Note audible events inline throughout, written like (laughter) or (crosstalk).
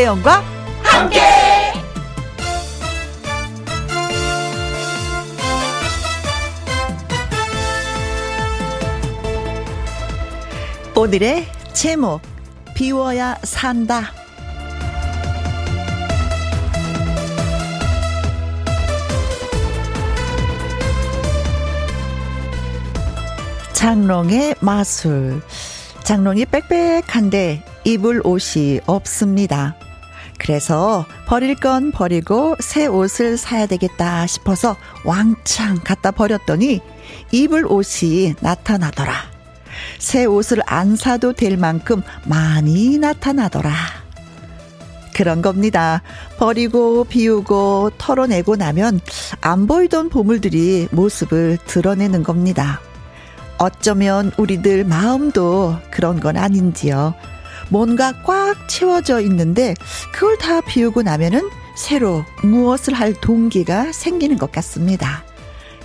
김혜영과 함께. 오늘의 제목 비워야 산다. 장롱의 마술. 장롱이 빽빽한데 입을 옷이 없습니다. 그래서 버릴 건 버리고 새 옷을 사야 되겠다 싶어서 왕창 갖다 버렸더니 입을 옷이 나타나더라. 새 옷을 안 사도 될 만큼 많이 나타나더라. 그런 겁니다. 버리고 비우고 털어내고 나면 안 보이던 보물들이 모습을 드러내는 겁니다. 어쩌면 우리들 마음도 그런 건 아닌지요. 뭔가 꽉 채워져 있는데 그걸 다 비우고 나면은 새로 무엇을 할 동기가 생기는 것 같습니다.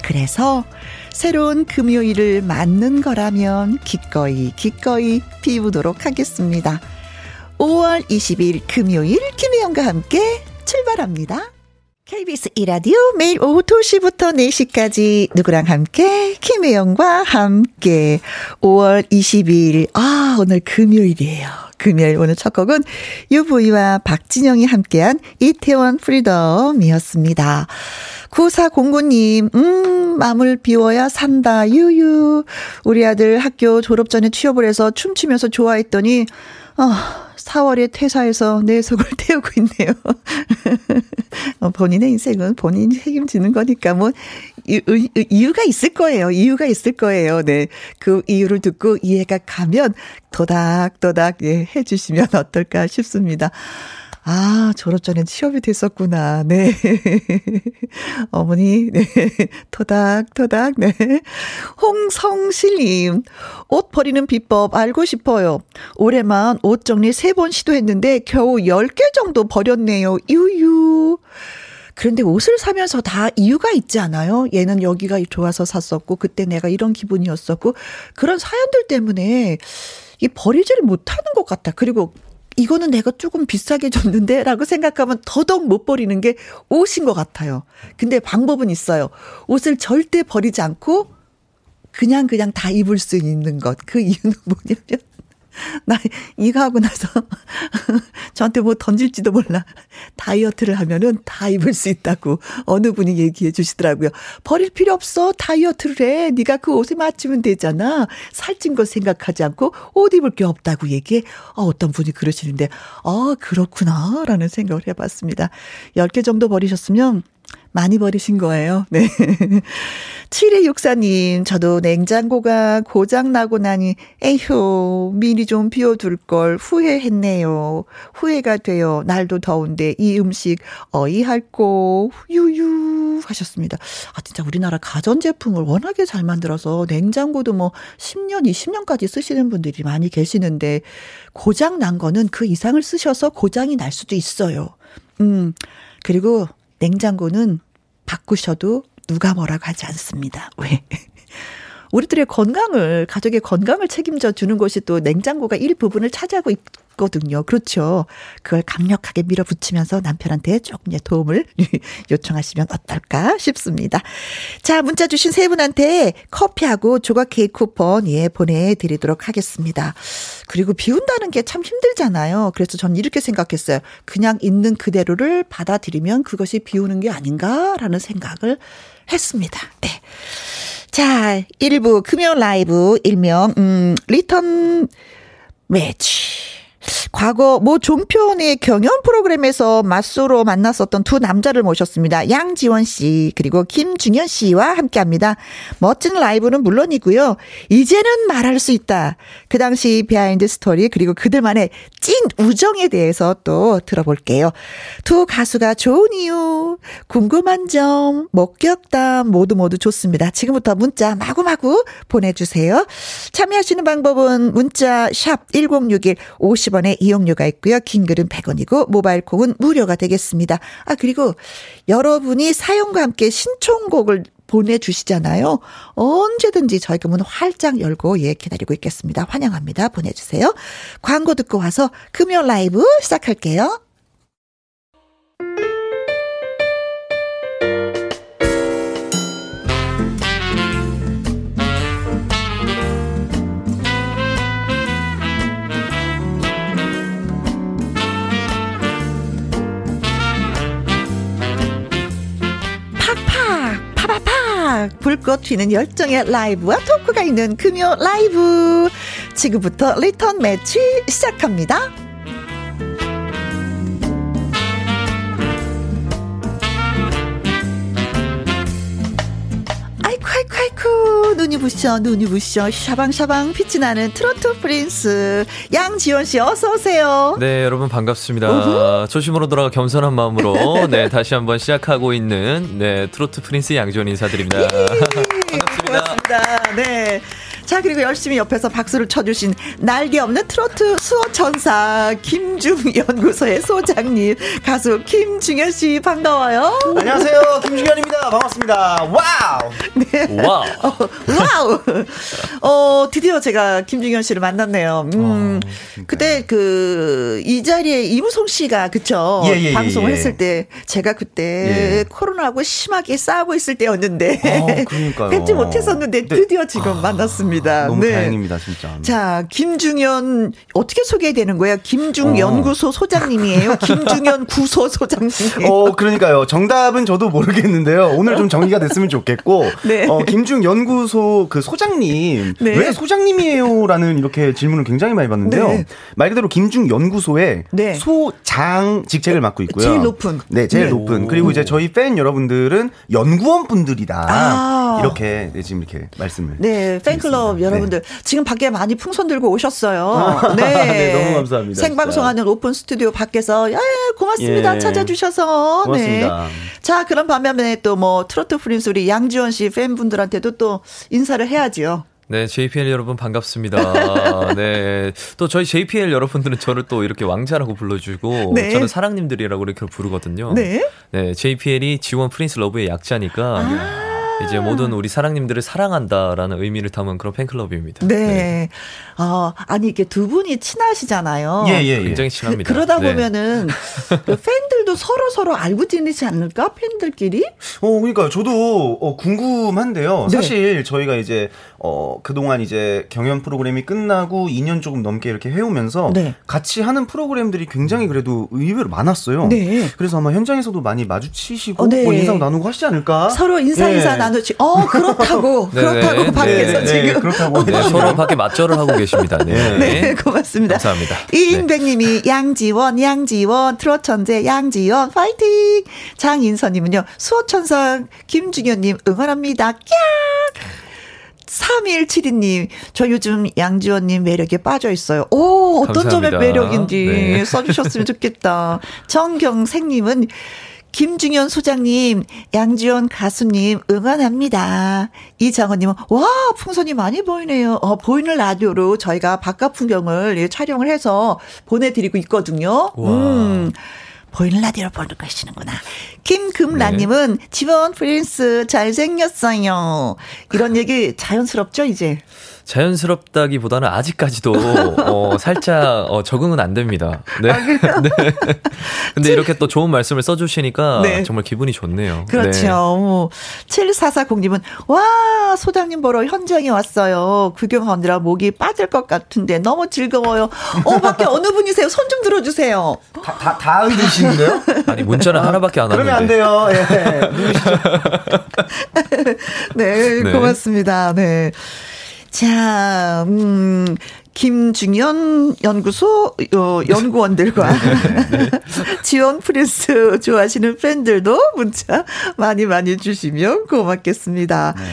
그래서 새로운 금요일을 맞는 거라면 기꺼이 기꺼이 비우도록 하겠습니다. 5월 20일 금요일 김혜영과 함께 출발합니다. KBS 이라디오 매일 오후 2시부터 4시까지 누구랑 함께 김혜영과 함께 5월 20일 아 오늘 금요일이에요. 금요일 오늘 첫 곡은 유부이와 박진영이 함께한 이태원 프리덤이었습니다. 9409님, 음, 마음을 비워야 산다, 유유. 우리 아들 학교 졸업 전에 취업을 해서 춤추면서 좋아했더니, 아, 4월에 퇴사해서 내 속을 (laughs) 태우고 있네요. (laughs) 어, 본인의 인생은 본인이 책임지는 거니까 뭐 이유, 가 있을 거예요. 이유가 있을 거예요. 네. 그 이유를 듣고 이해가 가면 도닥도닥 예, 해 주시면 (laughs) 어떨까 싶습니다. 아, 졸업 전엔 취업이 됐었구나. 네. (laughs) 어머니, 네. 토닥토닥, 네. 홍성실님, 옷 버리는 비법 알고 싶어요. 올해만 옷 정리 3번 시도했는데 겨우 10개 정도 버렸네요. 유유. 그런데 옷을 사면서 다 이유가 있지 않아요? 얘는 여기가 좋아서 샀었고, 그때 내가 이런 기분이었었고, 그런 사연들 때문에 이 버리지를 못하는 것 같다. 그리고 이거는 내가 조금 비싸게 줬는데 라고 생각하면 더더욱 못 버리는 게 옷인 것 같아요. 근데 방법은 있어요. 옷을 절대 버리지 않고 그냥 그냥 다 입을 수 있는 것. 그 이유는 뭐냐면 (laughs) 나 이거 하고 나서 저한테 뭐 던질지도 몰라. (laughs) 다이어트를 하면은 다 입을 수 있다고 어느 분이 얘기해 주시더라고요. 버릴 필요 없어. 다이어트를 해. 네가 그 옷에 맞추면 되잖아. 살찐 거 생각하지 않고 옷 입을 게 없다고 얘기해. 어, 어떤 분이 그러시는데 아 그렇구나라는 생각을 해 봤습니다. 10개 정도 버리셨으면 많이 버리신 거예요. (laughs) 네. 7264님, 저도 냉장고가 고장나고 나니, 에휴, 미리 좀 비워둘 걸 후회했네요. 후회가 돼요. 날도 더운데 이 음식 어이할꼬, 유유 하셨습니다. 아, 진짜 우리나라 가전제품을 워낙에 잘 만들어서 냉장고도 뭐 10년, 20년까지 쓰시는 분들이 많이 계시는데, 고장 난 거는 그 이상을 쓰셔서 고장이 날 수도 있어요. 음, 그리고 냉장고는 바꾸셔도 누가 뭐라고 하지 않습니다. 왜? 우리들의 건강을, 가족의 건강을 책임져 주는 것이 또 냉장고가 일부분을 차지하고 있거든요. 그렇죠. 그걸 강력하게 밀어붙이면서 남편한테 조금 도움을 (laughs) 요청하시면 어떨까 싶습니다. 자, 문자 주신 세 분한테 커피하고 조각 케이크 쿠폰, 예, 보내 드리도록 하겠습니다. 그리고 비운다는 게 참 힘들잖아요. 그래서 저는 이렇게 생각했어요. 그냥 있는 그대로를 받아들이면 그것이 비우는 게 아닌가라는 생각을 했습니다. 네. 자, 1부 금요 라이브 일명 음 리턴 매치 과거 모 종편의 경연 프로그램에서 맞수로 만났었던 두 남자를 모셨습니다. 양지원 씨 그리고 김중연 씨와 함께합니다. 멋진 라이브는 물론이고요. 이제는 말할 수 있다. 그 당시 behind story 그리고 그들만의 찐 우정에 대해서 또 들어볼게요. 두 가수가 좋은 이유, 궁금한 점, 목격담 모두 모두 좋습니다. 지금부터 문자 마구마구 보내주세요. 참여하시는 방법은 문자 샵 1061 50 원에 이용료가 있고요. 긴 글은 100원이고 모바일 콩은 무료가 되겠습니다. 아 그리고 여러분이 사연과 함께 신청곡을 보내주시잖아요. 언제든지 저희가 문 활짝 열고 예 기다리고 있겠습니다. 환영합니다. 보내주세요. 광고 듣고 와서 금요 라이브 시작할게요. 쫙 불꽃 튀는 열정의 라이브와 토크가 있는 금요 라이브. 지금부터 리턴 매치 시작합니다. 아이쿠 눈이 부셔 눈이 부셔 샤방샤방 빛이 나는 트로트 prince 양지원 씨 어서 오세요. 네 여러분 반갑습니다. 우후. 초심으로 돌아가 겸손한 마음으로 (laughs) 네 다시 한번 시작하고 있는 네 트로트 prince 양지원 인사드립니다. 반 자, 그리고 열심히 옆에서 박수를 쳐주신 날개 없는 트로트 수호천사 김중연구소의 소장님, 가수 김중연 씨 반가워요. 안녕하세요. 김중연입니다. 반갑습니다. Wow! 네. Wow! (laughs) 어, wow! 어, 드디어 제가 김중연 씨를 만났네요. 음, 어, 그때 그, 이 자리에 이무송 씨가, 그쵸? 예, 예, 예 방송을 예, 했을 때, 제가 그때 예. 코로나하고 심하게 싸우고 있을 때였는데, 어. (laughs) 뵙지 못했었는데, 드디어 네. 지금 아. 만났습니다. 다행입니다. 너무 네. 다행입니다, 진짜. 자, 김중현 어떻게 소개되는 거예요? 김중연구소 어. 소장님이에요. (laughs) 김중현 구소 소장님. 어, 그러니까요. 정답은 저도 모르겠는데요. 오늘 좀 정리가 됐으면 좋겠고, (laughs) 네. 어, 김중연구소 그 소장님 네. 왜 소장님이에요라는 이렇게 질문을 굉장히 많이 받는데요. 네. 말 그대로 김중연구소의 네. 소장 직책을 맡고 있고요. 제일 높은. 네, 제일 네. 높은. 그리고 이제 저희 팬 여러분들은 연구원 분들이다. 아. 이렇게 네, 지금 이렇게 말씀을. 네, 팬클럽 네. 여러분들 지금 밖에 많이 풍선 들고 오셨어요. (laughs) 네. 네 너무 감사합니다. 생방송하는 진짜. open studio 밖에서 야, 고맙습니다. 예. 찾아주셔서. 네. 고맙습니다. 네. 자, 그럼 반면에 또 뭐 트로트 prince 우리 양지원 씨 팬분들한테도 또 인사를 해야지요. 네, JPL 여러분 반갑습니다. (laughs) 네. 또 저희 JPL 여러분들은 저를 또 이렇게 왕자라고 불러주고, 네. 저는 사랑님들이라고 이렇게 부르거든요. 네. 네, JPL이 지원 prince love의 약자니까, 아~ 이제 모든 우리 사랑님들을 사랑한다라는 의미를 담은 그런 팬클럽입니다. 네. 네. 어, 아니 이게 두 분이 친하시잖아요. 예, 예, 예. 굉장히 친합니다. 그, 러다 네. 보면은 (laughs) 그 팬들도 서로 서로 알고 지내지 않을까? 팬들끼리? 어, 그러니까 저도 어, 궁금한데요. 네. 사실 저희가 이제 어, 그동안 이제 경연 프로그램이 끝나고 2년 조금 넘게 이렇게 해오면서 네. 같이 하는 프로그램들이 굉장히 그래도 의외로 많았어요. 네. 그래서 아마 현장에서도 많이 마주치시고 어, 네. 뭐 인사도 나누고 하시지 않을까? 서로 인사 인사 예. 나누지. 어, 그렇다고. 네, (laughs) 네. 그렇다고 밖에서 네, 지금. 그렇다고. 네, 서로 밖에 맞절을 하고 계십니다. 네. 네, (laughs) 고맙습니다. 감사합니다. 이인백님이 양지원, 양지원, 트롯 천재 양지원, 파이팅! 장인선님은요, 수호천사 김중현님 응원합니다. 깍! 3172님, 저 요즘 양지원님 매력에 빠져 있어요. 오, 어떤 감사합니다. 점의 매력인지 네. 써주셨으면 좋겠다. 정경생님은 김중현 소장님, 양지원 가수님 응원합니다. 이정원님은 와 풍선이 많이 보이네요. 어, 보이는 라디오로 저희가 바깥 풍경을 예, 촬영을 해서 보내드리고 있거든요. 와. 음. 보이는 라디오를 보는 것이는구나. 김금라님은 네. 지원 프린스 잘생겼어요. 이런 얘기 자연스럽죠, 이제? 자연스럽다기보다는 아직까지도 어, 살짝 어, 적응은 안 됩니다. 네. 아, (laughs) 네. 근데 이렇게 또 좋은 말씀을 써주시니까 네. 정말 기분이 좋네요. 그렇죠. 네. 7440님은 와 소장님 보러 현장에 왔어요. 구경하느라 목이 빠질 것 같은데 너무 즐거워요. 어 밖에 어느 분이세요? 손 좀 들어주세요. 다 다 다 흔드시는데요? 아니 문자는 아, 하나밖에 안 그러면 왔는데. 그러면 안 돼요. 예. (laughs) 네, 네, 고맙습니다. 네. 자, 음, 김중현 연구소 어, 연구원들과 네. (laughs) 지원 프린스 좋아하시는 팬들도 문자 많이 많이 주시면 고맙겠습니다. 네.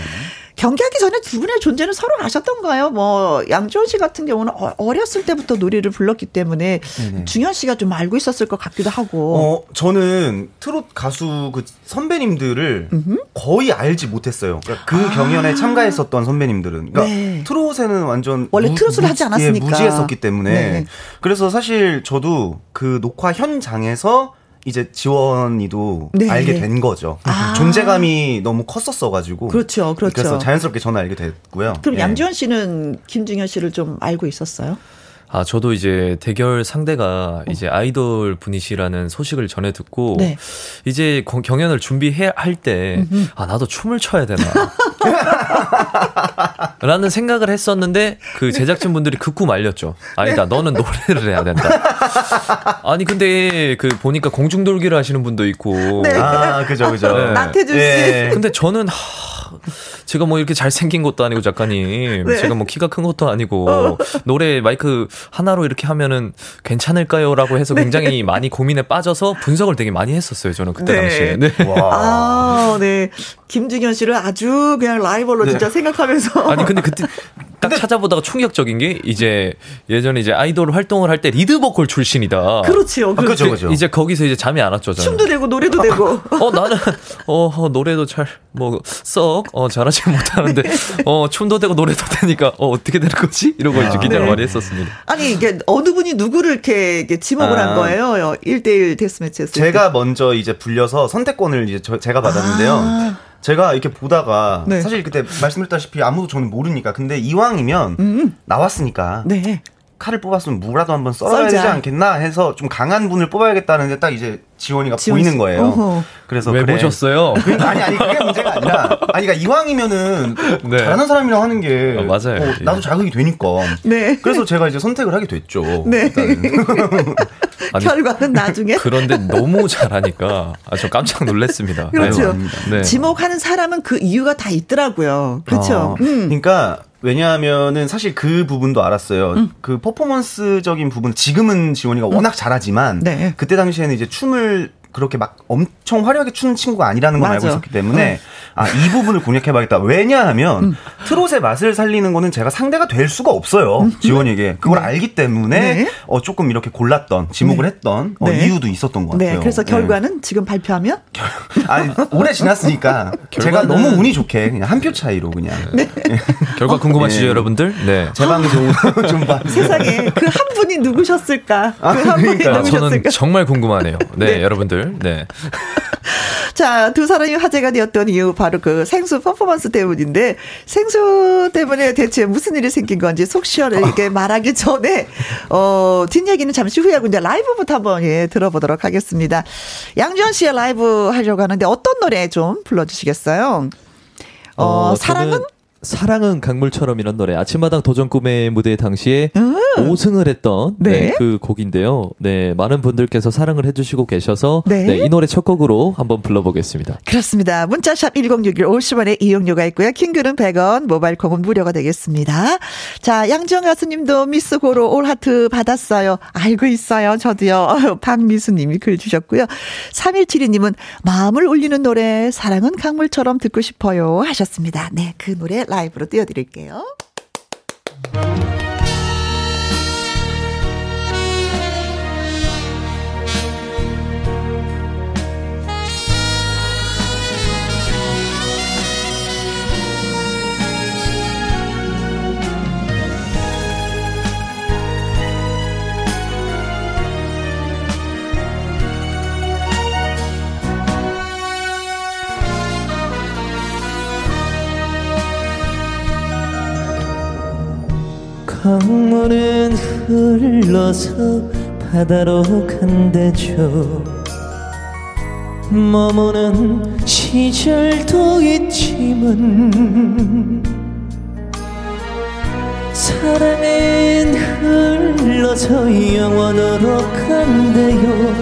경기하기 전에 두 분의 존재는 서로 아셨던가요? 뭐 양지원 씨 같은 경우는 어, 어렸을 때부터 노래를 불렀기 때문에 네네. 중현 씨가 좀 알고 있었을 것 같기도 하고. 어 저는 트롯 가수 그 선배님들을 음흠. 거의 알지 못했어요. 그러니까 그 아. 경연에 참가했었던 선배님들은 그러니까 네. 트롯에는 완전 원래 무, 트롯을 무, 하지 않았으니까 예, 무지했었기 때문에 네. 그래서 사실 저도 그 녹화 현장에서 이제 지원이도 네. 알게 된 거죠. 아. 존재감이 너무 컸었어가지고. 그렇죠, 그렇죠. 그래서 자연스럽게 저는 알게 됐고요. 그럼 예. 양지원 씨는 김중현 씨를 좀 알고 있었어요? 아, 저도 이제 대결 상대가 이제 아이돌 분이시라는 소식을 전해 듣고 네. 이제 경연을 준비해야 할때 아, 나도 춤을 춰야 되나. (laughs) 라는 생각을 했었는데 그 제작진 분들이 극구 말렸죠. 아니다, 너는 노래를 해야 된다. 아니 근데 그 보니까 공중돌기를 하시는 분도 있고. 네. 아, 그죠, 그죠. 네. 나태주 씨. 네. 근데 저는 하, 제가 뭐 이렇게 잘생긴 것도 아니고 작가님. 네. 제가 뭐 키가 큰 것도 아니고 어. 노래 마이크 하나로 이렇게 하면은 괜찮을까요 라고 해서 네. 굉장히 많이 고민에 빠져서 분석을 되게 많이 했었어요. 저는 그때 네. 당시에. 네. 와. (laughs) 아, 네. 김중현 씨를 아주 그냥 라이벌로 네. 진짜 생각하면서 아니 근데 그때 딱 근데, 찾아보다가 충격적인 게 이제 예전에 이제 아이돌 활동을 할 때 lead vocal 출신이다. 그렇죠. 아, 그렇죠. 그렇죠. 이제 거기서 이제 잠이 안 왔죠. 저는. 춤도 되고 노래도 되고. (laughs) 어 나는 어, 어 노래도 잘 뭐 썩 어 잘하지 못하는데 네. (laughs) 어 춤도 되고 노래도 되니까 어 어떻게 되는 거지? 이러고 아, 이제 기대를 네. 많이 했었습니다. 아니 이게 어느 분이 누구를 이렇게, 이렇게 지목을 아, 한 거예요? 1대1 데스매치에서. 제가 먼저 이제 불려서 선택권을 이제 저, 제가 받았는데요. 아. 제가 이렇게 보다가 네. 사실 그때 말씀드렸다시피 아무도 저는 모르니까 근데 이왕이면 음. 나왔으니까 네. 칼을 뽑았으면 무라도 한번 썰어야. 되지 않겠나 해서 좀 강한 분을 뽑아야겠다는데 딱 이제 지원이가 지원 보이는 거예요. 어허. 그래서 왜 그래. 보셨어요? (laughs) 그러니까 아니 아니 그게 문제가 아니라 (laughs) 아니 그러니까 이왕이면은 네. 잘하는 사람이랑 하는 게 아, 맞아요. 어, 나도 자극이 되니까. 네. 그래서 제가 이제 선택을 하게 됐죠. 네. (laughs) 아니, 결과는 (laughs) 나중에. 그런데 너무 잘하니까 아주 깜짝 놀랐습니다. 그렇죠. 네. 지목하는 사람은 그 이유가 다 있더라고요. 그렇죠. 어, 음. 그러니까 왜냐하면은 사실 그 부분도 알았어요. 음. 그 퍼포먼스적인 부분 지금은 지원이가 음. 워낙 잘하지만 네. 그때 당시에는 이제 춤을 그렇게 막 엄청 화려하게 추는 친구가 아니라는 걸 알고 있었기 때문에 음. 아, 이 부분을 공략해봐야겠다. 왜냐하면 음. 트롯의 맛을 살리는 거는 제가 상대가 될 수가 없어요. 음. 지원에게. 그걸 네. 알기 때문에 네. 어, 조금 이렇게 골랐던, 지목을 네. 했던 어, 네. 이유도 있었던 것 네, 같아요. 그래서 결과는 지금 발표하면? 아니, 오래 지났으니까 (laughs) 제가 너무 운이 좋게 그냥 한 표 차이로 그냥. (laughs) 결과 궁금하시죠, 여러분들? 네. (laughs) 제 방송 좀 봐. 세상에 그 한 분이 누구셨을까? 그한 아, 분이 누구셨을까? 저는 정말 궁금하네요. 네, 여러분들. 네. (laughs) 자, 두 사람이 화제가 되었던 이유 바로 그 생수 퍼포먼스 때문인데 생수 때문에 대체 무슨 일이 생긴 건지 속 시원하게 어. 말하기 전에 어, 뒷얘기는 잠시 후에 하고 이제 라이브부터 한번 예, 들어보도록 하겠습니다. 양지원 씨의 라이브 하려고 하는데 어떤 노래 좀 불러 주시겠어요? 어, 어 사랑은? 사랑은 강물처럼 이런 노래 아침마당 도전 꿈의 무대 당시에 음. 5승을 했던 네. 네, 그 곡인데요. 네, 많은 분들께서 사랑을 해주시고 계셔서 네. 네. 이 노래 첫 곡으로 한번 불러보겠습니다. 그렇습니다. 문자샵 1061 50원의 이용료가 있고요. 킹글은 100원, 모바일 콩은 무료가 되겠습니다. 자, 양지영 가수님도 미스 고로 올 하트 받았어요. 알고 있어요. 저도요. (laughs) 박미수님이 글 주셨고요. 3172님은 마음을 울리는 노래 사랑은 강물처럼 듣고 싶어요 하셨습니다. 네, 그 노래 라이브로 띄워드릴게요. 강물은 흘러서 바다로 간대죠. 머무는 시절도 있지만 사랑은 흘러서 영원으로 간대요.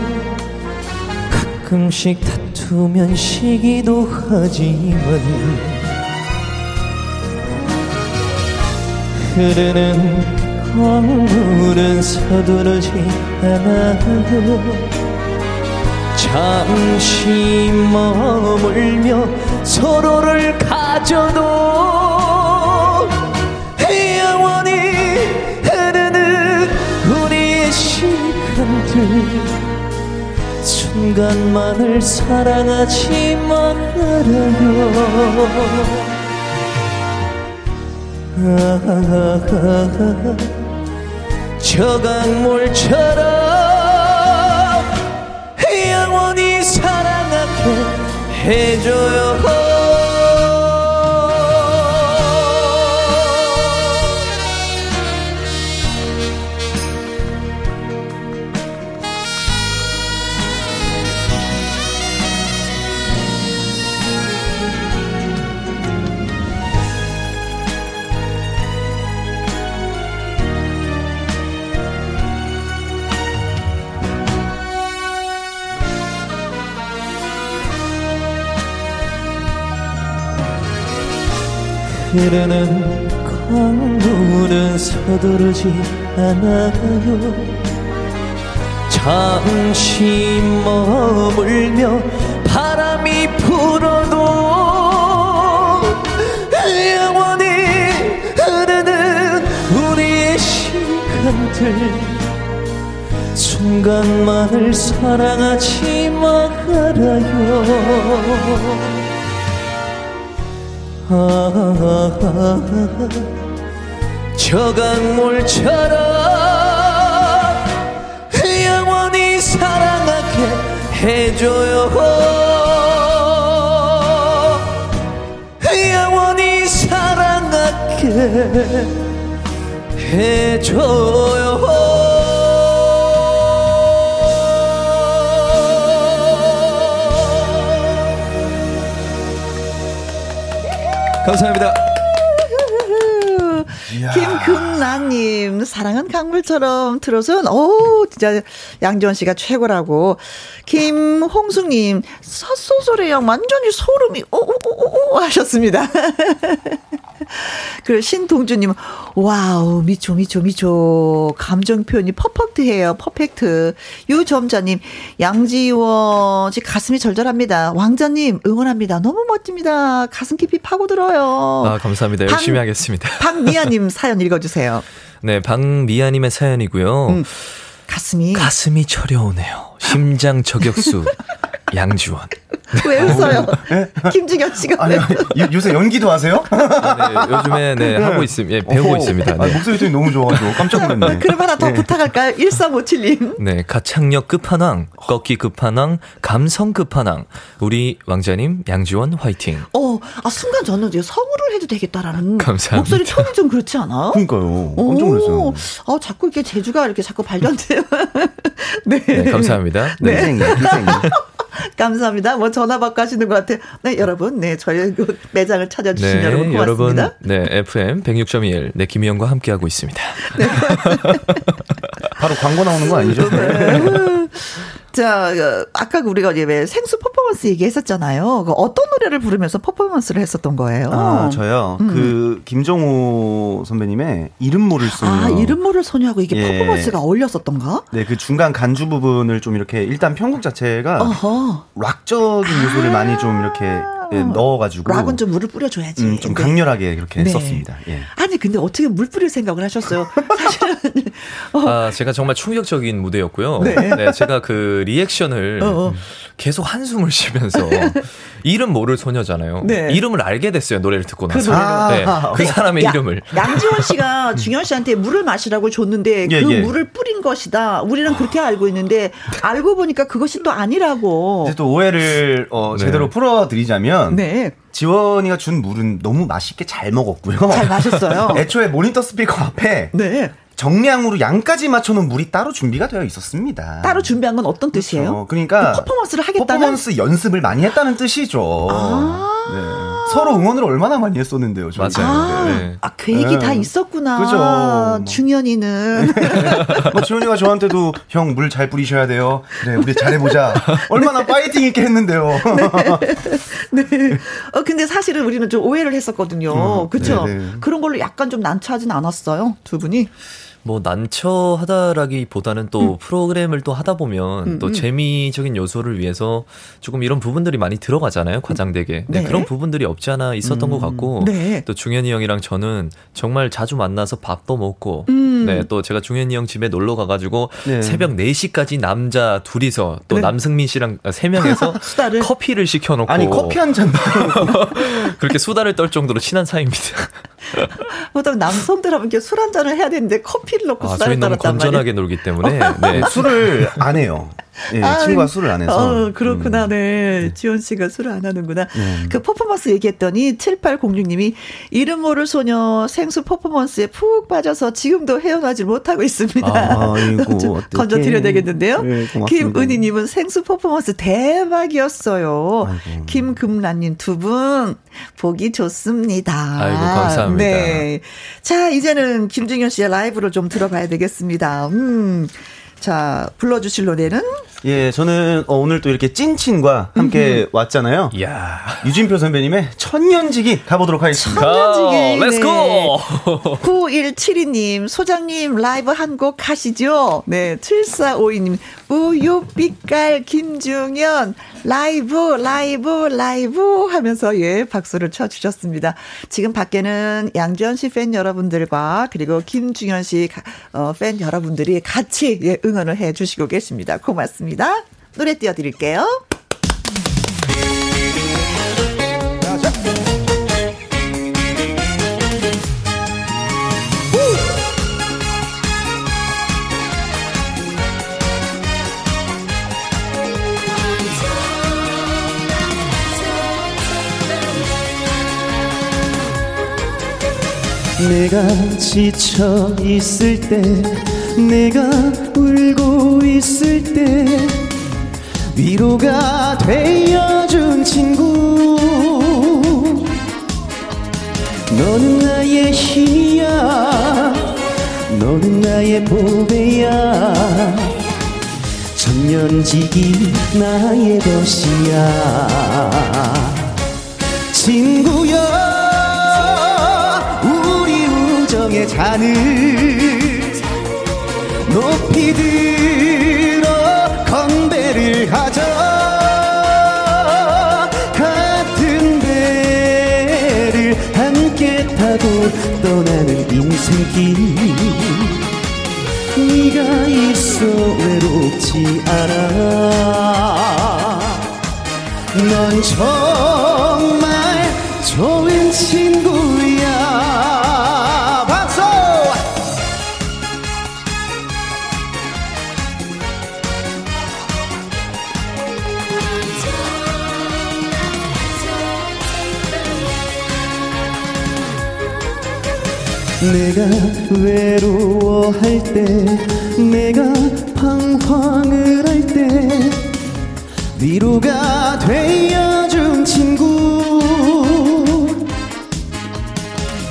가끔씩 다투면 시기도 하지만 흐르는 강물은 서두르지 않아도 잠시 머물며 서로를 가져도 영원히 흐르는 우리의 시간들. 순간만을 사랑하지 말아요 저 강물처럼 영원히 사랑하게 해줘요 흐르는 강물은 서두르지 않아요. 잠시 머물며 바람이 불어도 영원히 흐르는 우리의 시간들. 순간만을 사랑하지 말아요 저 강물처럼 영원히 사랑하게 해줘요. 영원히 사랑하게 해줘요 감사합니다. 김금란님, 사랑은 강물처럼 들어선, 오, 진짜 양지원 씨가 최고라고. 김홍숙님, 첫 소절에 완전히 소름이, 오오오오 하셨습니다. (laughs) 그리고 신동주님, wow, 미쵸, 미쵸, 미쵸. 감정 표현이 perfect해요, perfect. 유점자님, 양지원 씨 가슴이 절절합니다. 왕자님, 응원합니다. 너무 멋집니다. 가슴 깊이 파고들어요. 아, 감사합니다. 열심히 방, 하겠습니다. 박미아님 (laughs) 사연 읽어주세요. 네, 박미아님의 사연이고요. 음, 가슴이. 가슴이 저려오네요. 심장 저격수. (laughs) 양지원. (laughs) 왜 웃어요? 네? (laughs) 김지경 씨가 아니, 아니, 요새 연기도 하세요? (laughs) 아, 네, 요즘에 네, 네. 하고 있습니다. 예, 배우고 있습니다. 네. 아, 목소리 톤이 너무 좋아가지고 깜짝 놀랐네. 그럼 하나 더 네. 부탁할까요? 1357님. 네, 가창력 끝판왕, 꺾기 끝판왕, 감성 끝판왕. 우리 왕자님 양지원 화이팅. 어, 아 순간 저는 성우를 해도 되겠다라는 감사합니다. 목소리 톤이 좀 그렇지 않아? 그러니까요. 깜짝 놀랐어요. 아, 자꾸 이렇게 제주가 이렇게 자꾸 발견돼요. 네. 네. 감사합니다. 네. 희생이, 희생이. (laughs) 감사합니다. 뭐 전화 받고 하시는 것 같아요. 네, 여러분. 네, 저희 그 매장을 찾아주신 네, 여러분 고맙습니다. 여러분, 네, FM 106.1. 네, 김희영과 함께하고 있습니다. 네. (laughs) 바로 광고 나오는 거 아니죠? 네. (laughs) 자, 그 아까 우리가 왜 생수 퍼포먼스 얘기했었잖아요. 그 어떤 노래를 부르면서 퍼포먼스를 했었던 거예요? 아, 저요. 음. 그 김정호 선배님의 이름 모를 소녀. 아, 이름 모를 소녀하고 이게 예. 퍼포먼스가 어울렸었던가? 네, 그 중간 간주 부분을 좀 이렇게 일단 편곡 자체가 어허. 락적인 요소를 아. 많이 좀 이렇게 예, 넣어가지고 락은 좀 물을 뿌려줘야지. 음, 좀 강렬하게 그렇게 네. 썼습니다. 예. 아니 근데 어떻게 물 뿌릴 생각을 하셨어요? (laughs) 사실은 어. 아 제가 정말 충격적인 무대였고요. 네, 네 제가 그 reaction을 어어. 어. 계속 한숨을 쉬면서 (laughs) 이름 모를 소녀잖아요. 네. 이름을 알게 됐어요 노래를 듣고 그 나서. 그, 아, 네, 그 사람의 야, 이름을. 양지원 씨가 (laughs) 중연 씨한테 물을 마시라고 줬는데 예, 그 예. 물을 뿌린 것이다. 우리는 그렇게 알고 있는데 알고 보니까 그것이 또 아니라고. 이제 또 오해를 어, 네. 제대로 풀어드리자면. 네. 지원이가 준 물은 너무 맛있게 잘 먹었고요. 잘 마셨어요. (laughs) 애초에 모니터 스피커 앞에 네. 정량으로 양까지 맞춰놓은 물이 따로 준비가 되어 있었습니다. 따로 준비한 건 어떤 뜻이에요? 그렇죠. 그러니까 그 퍼포먼스를 하겠다는 퍼포먼스 연습을 많이 했다는 뜻이죠. 아~ 네. 서로 응원을 얼마나 많이 했었는데요. 저희. 맞아요. 아, 네. 아 계획이 네. 다 있었구나. 그죠. 중현이는. 뭐 지훈이가 저한테도 형 물 잘 뿌리셔야 돼요. 그래 우리 잘해보자. 얼마나 파이팅 있게 했는데요. 네. (laughs) 네. 어 근데 사실은 우리는 좀 오해를 했었거든요. 음, 그렇죠. 그런 걸로 약간 좀 난처하진 않았어요. 두 분이. 뭐 난처하다라기보다는 또 음. 프로그램을 또 하다 보면 음, 또 음. 재미적인 요소를 위해서 조금 이런 부분들이 많이 들어가잖아요 과장되게 네. 네. 그런 부분들이 없지 않아 있었던 것 음. 같고 네. 또 중현이 형이랑 저는 정말 자주 만나서 밥도 먹고 음. 네 또 제가 중현이 형 집에 놀러 가가지고 네. 새벽 4시까지 남자 둘이서 또 네. 남승민 씨랑 세 명에서 (laughs) 커피를 시켜놓고 아니 커피 한 잔 (laughs) 그렇게 수다를 떨 정도로 친한 사이입니다. (laughs) 보통 남성들 하면 술 한 잔을 해야 되는데 커피를 넣고 아, 수다를 떨었단 말이에요. 건전하게 놀기 때문에 네. 술을 안 해요. 예, 아, 친구가 술을 안 해서. 어, 그렇구나, 음. 네. 지원 씨가 술을 안 하는구나. 음. 그 퍼포먼스 얘기했더니 7806님이 이름 모를 소녀 생수 퍼포먼스에 푹 빠져서 지금도 헤어나질 못하고 있습니다. 아, 이고 (laughs) 건져드려야 되겠는데요. 네, 김은희님은 생수 퍼포먼스 대박이었어요. 아이고. 김금란님 두 분 보기 좋습니다. 아이고, 감사합니다. 네. 자, 이제는 김중연 씨의 라이브를 좀 들어봐야 되겠습니다. 음. 자, 불러주실 노래는? 예, 저는 어, 오늘 또 이렇게 찐친과 함께 음흠. 왔잖아요. 야 유진표 선배님의 천년지기 가보도록 하겠습니다. 천년지기. Let's go! 네. 9172님, 소장님 라이브 한곡 하시죠? 네, 7452님, 우유빛깔 김중연, 라이브, 라이브, 라이브 하면서 예, 박수를 쳐주셨습니다. 지금 밖에는 양지현 씨 팬 여러분들과 그리고 김중현 씨팬 어, 여러분들이 같이 예, 응원을 해 주시고 계십니다. 고맙습니다. 노래 띄워드릴게요. 내가 지쳐 있을 때 내가 울고 있을 때 위로가 되어준 친구. 너는 나의 힘이야 너는 나의 보배야. 천년지기 나의 것이야. 친구야 우정의 잔을 높이 들어 건배를 하자 같은 배를 함께 타고 떠나는 인생길. 네가 있어 외롭지 않아. 넌 정말 좋은 친구야 내가 외로워할 때 내가 방황을 할 때 위로가 되어준 친구.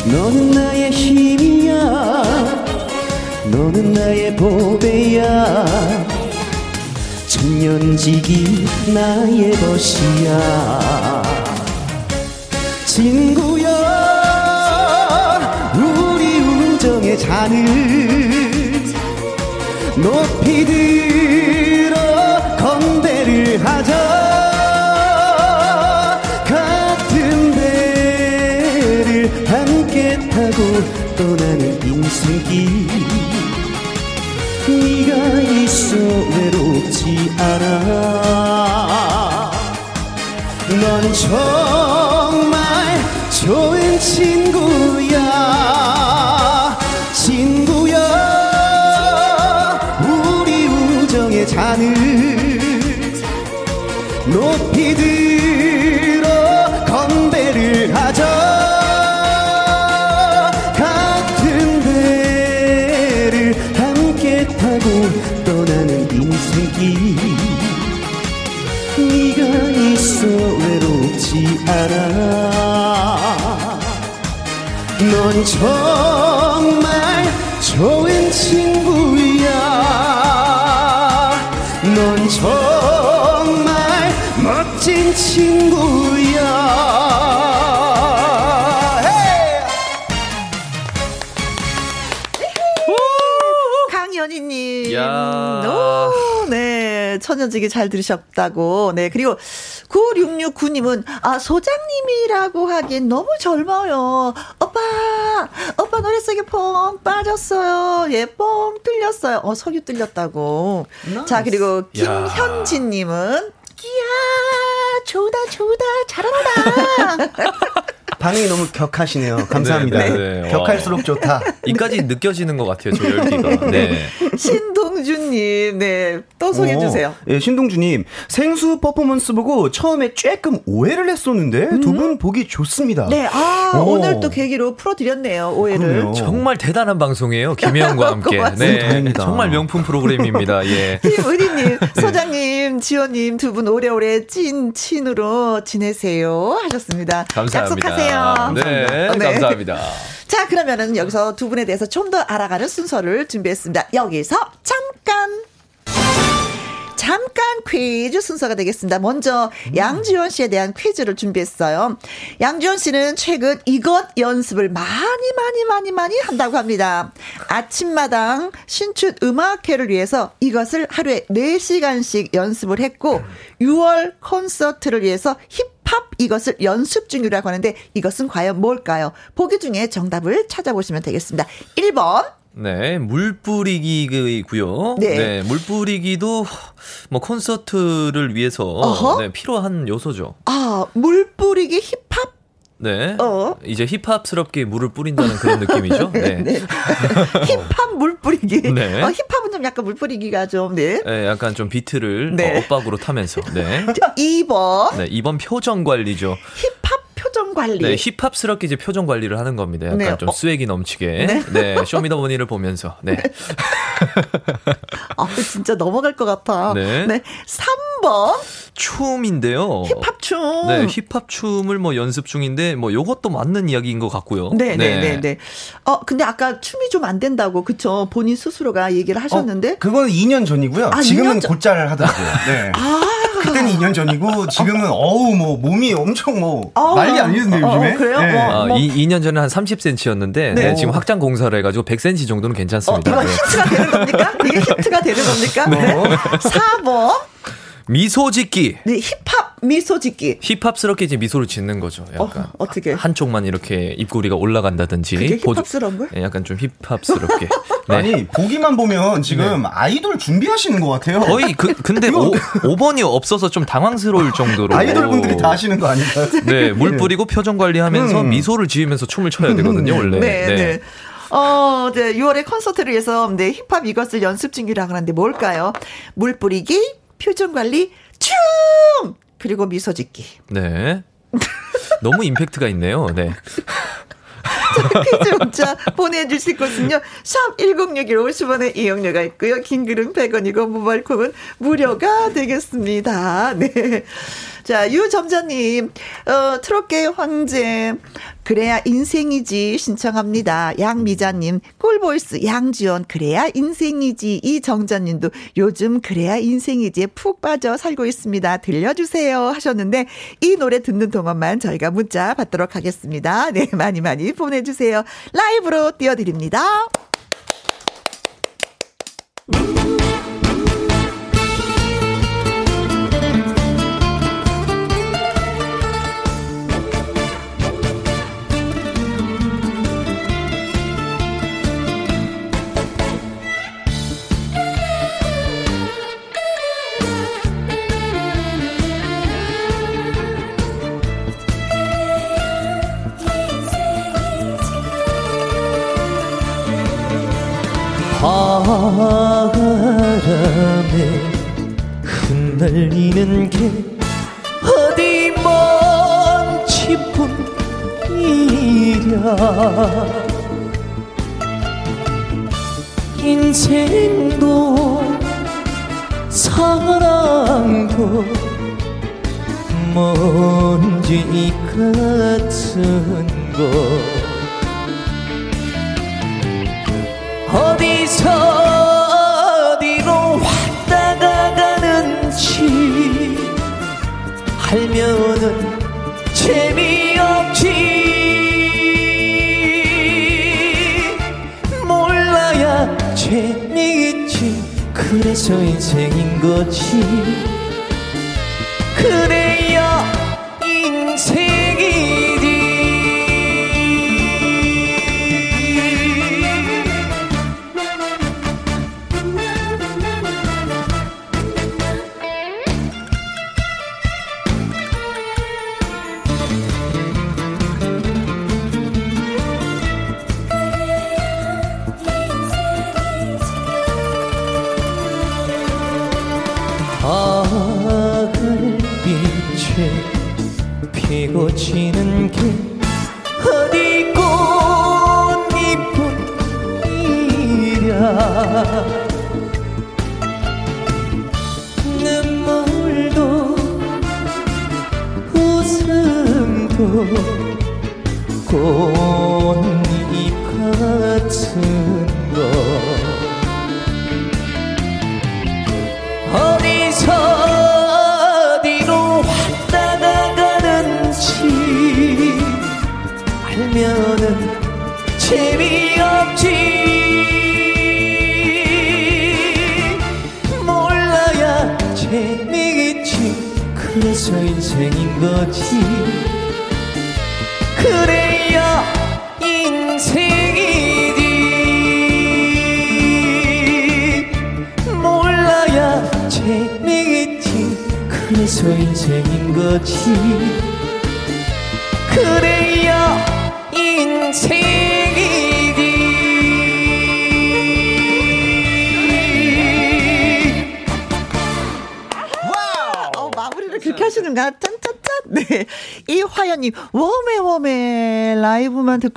너는 나의 힘이야. 너는 나의 보배야. 천년지기 나의 것이야. 친구 우정의 잔을 높이 들어 건배를 하자. 같은 배를 함께 타고 떠나는 인생길. 네가 있어 외롭지 않아 넌 정말 좋은 친구야 넌 정말 멋진 친구야. 강연희님. 오, 네. 천연지기 잘 들으셨다고. 네. 그리고 9669님은, 아, 소장님이라고 하기엔 너무 젊어요. 오빠, 오빠 노래 속에 펑 빠졌어요. 예, 뻥 뚫렸어요. 어, 석유 뚫렸다고. nice. 자, 그리고 김현진님은, 이야, 좋다, 좋다, 잘한다. (laughs) 반응이 너무 격하시네요. 감사합니다. 네, 네, 네. 격할수록 좋다. 이까지 느껴지는 것 같아요, 저 열기가. (laughs) 네. 신동주님, 네. 또 소개해주세요. 예, 신동주님. 생수 퍼포먼스 보고 처음에 조금 오해를 했었는데 음? 두분 보기 좋습니다. 네, 아, 오. 오늘 또 계기로 풀어드렸네요, 오해를. 그럼요. 정말 대단한 방송이에요, 김혜영과 (laughs) 함께. 네. 다행이다. 정말 명품 프로그램입니다, 예. 김의리님, (laughs) 소장님, 지원님 두 분 오래오래 찐친으로 지내세요. 하셨습니다. 감사합니다. 약속하세요. 네, 네. 감사합니다. 자, 그러면은 여기서 두 분에 대해서 좀 더 알아가는 순서를 준비했습니다. 여기서 잠깐! 잠깐 퀴즈 순서가 되겠습니다. 먼저 음. 양지원 씨에 대한 퀴즈를 준비했어요. 양지원 씨는 최근 이것 연습을 많이 많이 많이 많이 한다고 합니다. 아침마당 신춘 음악회를 위해서 이것을 하루에 4시간씩 연습을 했고 6월 콘서트를 위해서 힙 합 이것을 연습 중이라고 하는데 이것은 과연 뭘까요? 보기 중에 정답을 찾아보시면 되겠습니다. 1번 네, 물 뿌리기고요. 네. 네, 물 뿌리기도 뭐 콘서트를 위해서 네, 필요한 요소죠. 아, 물 뿌리기 힙합 네. 어. 이제 힙합스럽게 물을 뿌린다는 그런 느낌이죠. (laughs) 네. 네. (laughs) 힙합 물 뿌리기. 네. 어, 힙합은 좀 약간 물 뿌리기가 좀, 네. 네 약간 좀 비트를 네. 어, 엇박으로 타면서. 네. (laughs) 2번. 네, 2번 표정 관리죠. 힙합 관리. 네, 힙합스럽게 이제 표정 관리를 하는 겁니다. 약간 네. 좀 어. 스웩이 넘치게. 네. 네, 쇼미더머니를 보면서. 네. (laughs) 아, 진짜 넘어갈 것 같아. 네. 네. 3번. 춤인데요. 힙합 춤. 네, 힙합 춤을 뭐 연습 중인데 뭐 요것도 맞는 이야기인 것 같고요. 네, 네, 네, 네. 어, 근데 아까 춤이 좀 안 된다고 그쵸? 본인 스스로가 얘기를 하셨는데. 어, 그거는 2년 전이고요. 아, 지금은 곧잘 하더라고요. 네. (laughs) 아. 그때는 2년 전이고 지금은 어우 뭐 몸이 엄청 뭐 아, 난리 아니던데 어, 요즘에. 어, 그래요? 네. 뭐, 뭐. 2, 2년 전에 한 30cm였는데 네. 네, 지금 확장 공사를 해가지고 100cm 정도는 괜찮습니다. 어, 이거 힌트가 되는 겁니까? 이게 힌트가 되는 겁니까? 네. 4번. 미소 짓기. 네, 힙합 미소 짓기. 힙합스럽게 이제 미소를 짓는 거죠. 약간 어, 떻게 한쪽만 이렇게 입꼬리가 올라간다든지. 그게 힙합스러운 거 네, 약간 좀 힙합스럽게. (laughs) 네. 아니 보기만 보면 지금 네. 아이돌 준비하시는 것 같아요. 거의 그 근데 오, 5번이 없어서 좀 당황스러울 정도로. 아이돌 분들이 다 하시는 거 아닌가요? (laughs) 네, 물 뿌리고 표정 관리하면서 음. 미소를 지으면서 춤을 춰야 되거든요, 원래. 네. 네. 네. 어, 네, 6월에 콘서트를 위해서 네, 힙합 이것을 연습 중이라고 하는데 뭘까요? 물 뿌리기, 표정 관리, 춤! 그리고 미소 짓기. 네. 너무 임팩트가 있네요. 네. 퀴즈 문자 보내주실 곳은요. 샵 1061 50원의 이용료가 있고요. 긴 글은 100원이고 모바일 콩은 무료가 되겠습니다. 네. 자, 유점자님, 어, 트롯계 황제, 그래야 인생이지 신청합니다. 양미자님, 꿀보이스 양지원, 그래야 인생이지. 이정자님도 요즘 그래야 인생이지에 푹 빠져 살고 있습니다. 들려주세요. 하셨는데, 이 노래 듣는 동안만 저희가 문자 받도록 하겠습니다. 네, 많이 많이 보내주세요. 라이브로 띄워드립니다. 흩날리는 게 어디 먼지뿐이랴. 인생도 사랑도 먼지 같은 것 어디서 그래서 인생인 거지. 그래야 인생이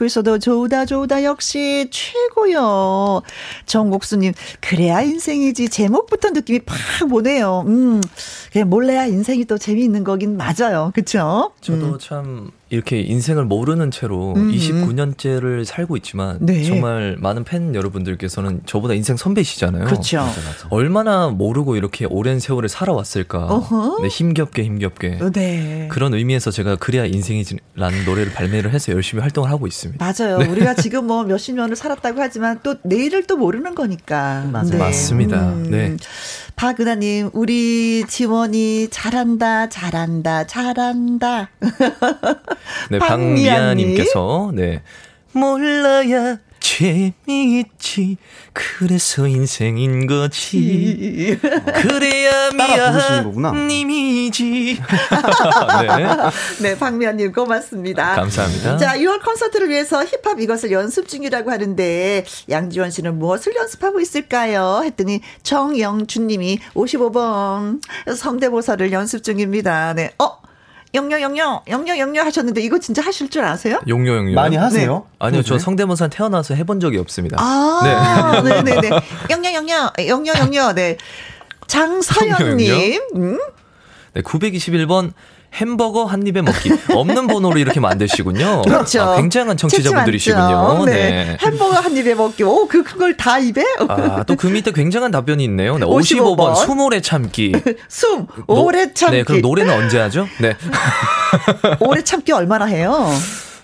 듣고 있어도 좋다 좋다 역시 최고요. 정국수님, 그래야 인생이지. 제목부터 느낌이 팍 오네요. 음, 그냥 몰래야 인생이 또 재미있는 거긴 맞아요. 그쵸? 저도 음. 참 이렇게 인생을 모르는 채로 음. 29년째를 살고 있지만 네. 정말 많은 팬 여러분들께서는 저보다 인생 선배시잖아요. 그렇죠. 맞아, 맞아. 얼마나 모르고 이렇게 오랜 세월을 살아왔을까. 네, 힘겹게 힘겹게. 네. 그런 의미에서 제가 그래야 인생이라는 노래를 발매를 해서 열심히 활동을 하고 있습니다. 맞아요. 네. 우리가 (laughs) 지금 뭐 몇십 년을 살았다고 하지만 또 내일을 또 모르는 거니까. 맞아요. 네. 맞습니다. 음. 네. 박은하님, 우리 지원이 잘한다, 잘한다, 잘한다. (laughs) 네, 박미아님께서, 네. 몰라야 재미있지. 그래서 인생인 거지. 그래야 미아님이지. (laughs) 네. 네, 박미아님 고맙습니다. 감사합니다. 자, 6월 콘서트를 위해서 힙합 이것을 연습 중이라고 하는데 양지원 씨는 무엇을 연습하고 있을까요? 했더니 정영준님이 55번 성대모사를 연습 중입니다. 네, 어. 영녀 영녀 영녀 영녀 하셨는데 이거 진짜 하실 줄 아세요? 용녀 용녀 많이 하세요? 네. 아니요 저 성대모사 태어나서 해본 적이 없습니다. 아 네. 네네네 영녀 영녀 영녀 영녀 네 장서연님 음? 네 921번 햄버거 한 입에 먹기 없는 번호로 이렇게 만드시군요. (laughs) 그렇죠. 아, 굉장한 청취자분들이시군요. 네. 네. 햄버거 한 입에 먹기. 오, 그, 그걸 다 입에? 아, 또 그 밑에 굉장한 답변이 있네요. 네, 55번. 55번. (laughs) 숨 오래 참기. 숨 오래 참기. 네, 그럼 노래는 언제 하죠? 네. (laughs) 오래 참기 얼마나 해요?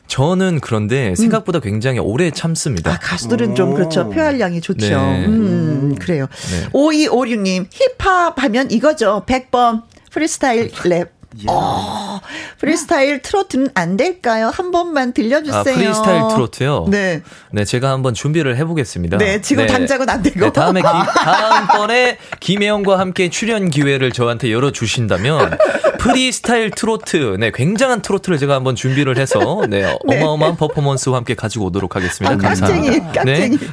저는 그런데 생각보다 음. 굉장히 오래 참습니다. 아, 가수들은 좀 그렇죠. 표현량이 좋죠. 네. 음, 그래요. 네. 5256님, 힙합 하면 이거죠. 100번 프리스타일 랩. 어, 프리스타일 트로트는 안 될까요? 한 번만 들려주세요. 아, 프리스타일 트로트요? 네. 네, 제가 한번 준비를 해보겠습니다. 네, 지금 네. 당장은 안 되고. 네, 다음에, 기, 다음번에 김혜영과 함께 출연 기회를 저한테 열어주신다면, 프리스타일 트로트, 네, 굉장한 트로트를 제가 한번 준비를 해서, 네, 네. 어마어마한 퍼포먼스와 함께 가지고 오도록 하겠습니다. 아, 감사합니다. 깍쟁이, 깍쟁이. 네.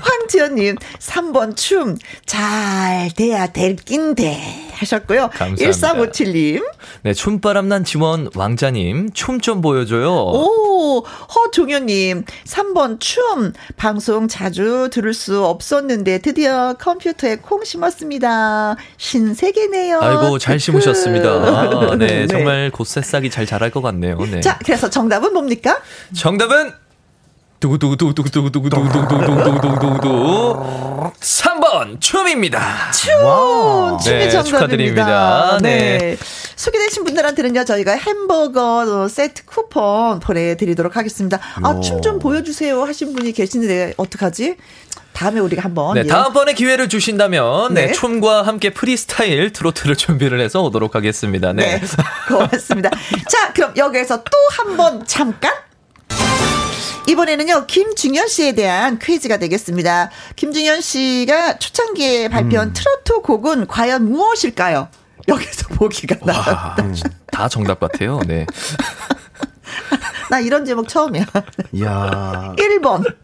황지연님, 3번 춤, 잘 돼야 될 낀데. 하셨고요. 감사합니다. 1457님. 네, 춤바람난 지원 왕자님, 춤 좀 보여줘요. 오, 허종현님, 3번 춤. 방송 자주 들을 수 없었는데 드디어 컴퓨터에 콩 심었습니다. 신세계네요. 아이고, 잘 심으셨습니다. 아, 네, (laughs) 정말 곧새싹이 잘 자랄 것 같네요. 네. 자, 그래서 정답은 뭡니까? 정답은 두구두구두구두구두구두구두구두구두구 3번 춤입니다. 춤 춤이 네, 정답입니다. 축하드립니다. 소개되신 분들한테는요 저희가 햄버거 세트 쿠폰 보내드리도록 하겠습니다. 아 춤 좀 보여주세요 하신 분이 계시는데 어떡하지? 다음에 우리가 한번 네, 다음번에 기회를 주신다면. 춤과 함께 프리스타일 트로트를 준비를 해서 오도록 하겠습니다. 고맙습니다. 자 그럼 여기에서 또 한 번 잠깐 이번에는요, 김중현 씨에 대한 퀴즈가 되겠습니다. 김중현 씨가 초창기에 발표한 음. 트로트 곡은 과연 무엇일까요? 여기서 보기가 나왔다. 다 정답 같아요, 네. (laughs) 나 이런 제목 처음이야. 이야. 1번.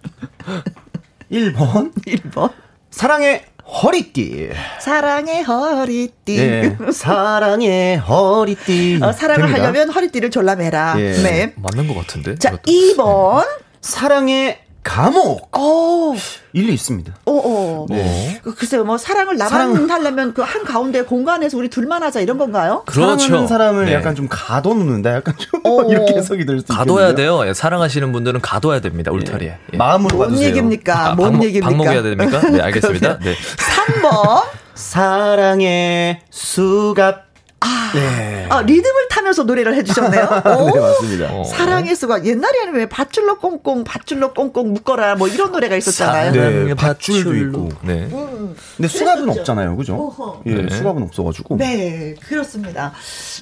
1번? 1번. 사랑의 허리띠. 사랑의 허리띠. 네, 사랑의 허리띠. 어, 사랑을 됩니다. 하려면 허리띠를 졸라매라. 예. 네. 맞는 것 같은데. 자, 이것도. 2번. 사랑의 감옥. 오. 일리 있습니다. 오, 오. 네. 그, 글쎄요, 뭐, 사랑을 나만 사랑... 하려면 그 한 가운데 공간에서 우리 둘만 하자 이런 건가요? 그렇죠. 사랑하는 사람을 네. 약간 좀 가둬놓는다. 약간 좀 (laughs) 이렇게 해석이 될 수 있겠네요. 가둬야 돼요. 예, 사랑하시는 분들은 가둬야 됩니다. 울타리에. 예. 예. 마음으로 뭔 받으세요. 얘기입니까? 아, 뭔 방목, 얘기입니까? 방목해야 됩니까? 네, 알겠습니다. (laughs) 네. 3번. (laughs) 사랑의 수갑. 아, 네. 아, 리듬을 하늘에서 노래를 해주셨네요. (laughs) 네, 맞습니다. 어. 사랑의 수가 옛날에는 왜 밧줄로 꽁꽁 밧줄로 꽁꽁 묶어라 뭐 이런 노래가 있었잖아요. 네, 밧줄도 있고. 네. 음. 근데 수갑은 없잖아요, 그죠? 어허. 예, 네. 수갑은 없어가지고. 네, 그렇습니다.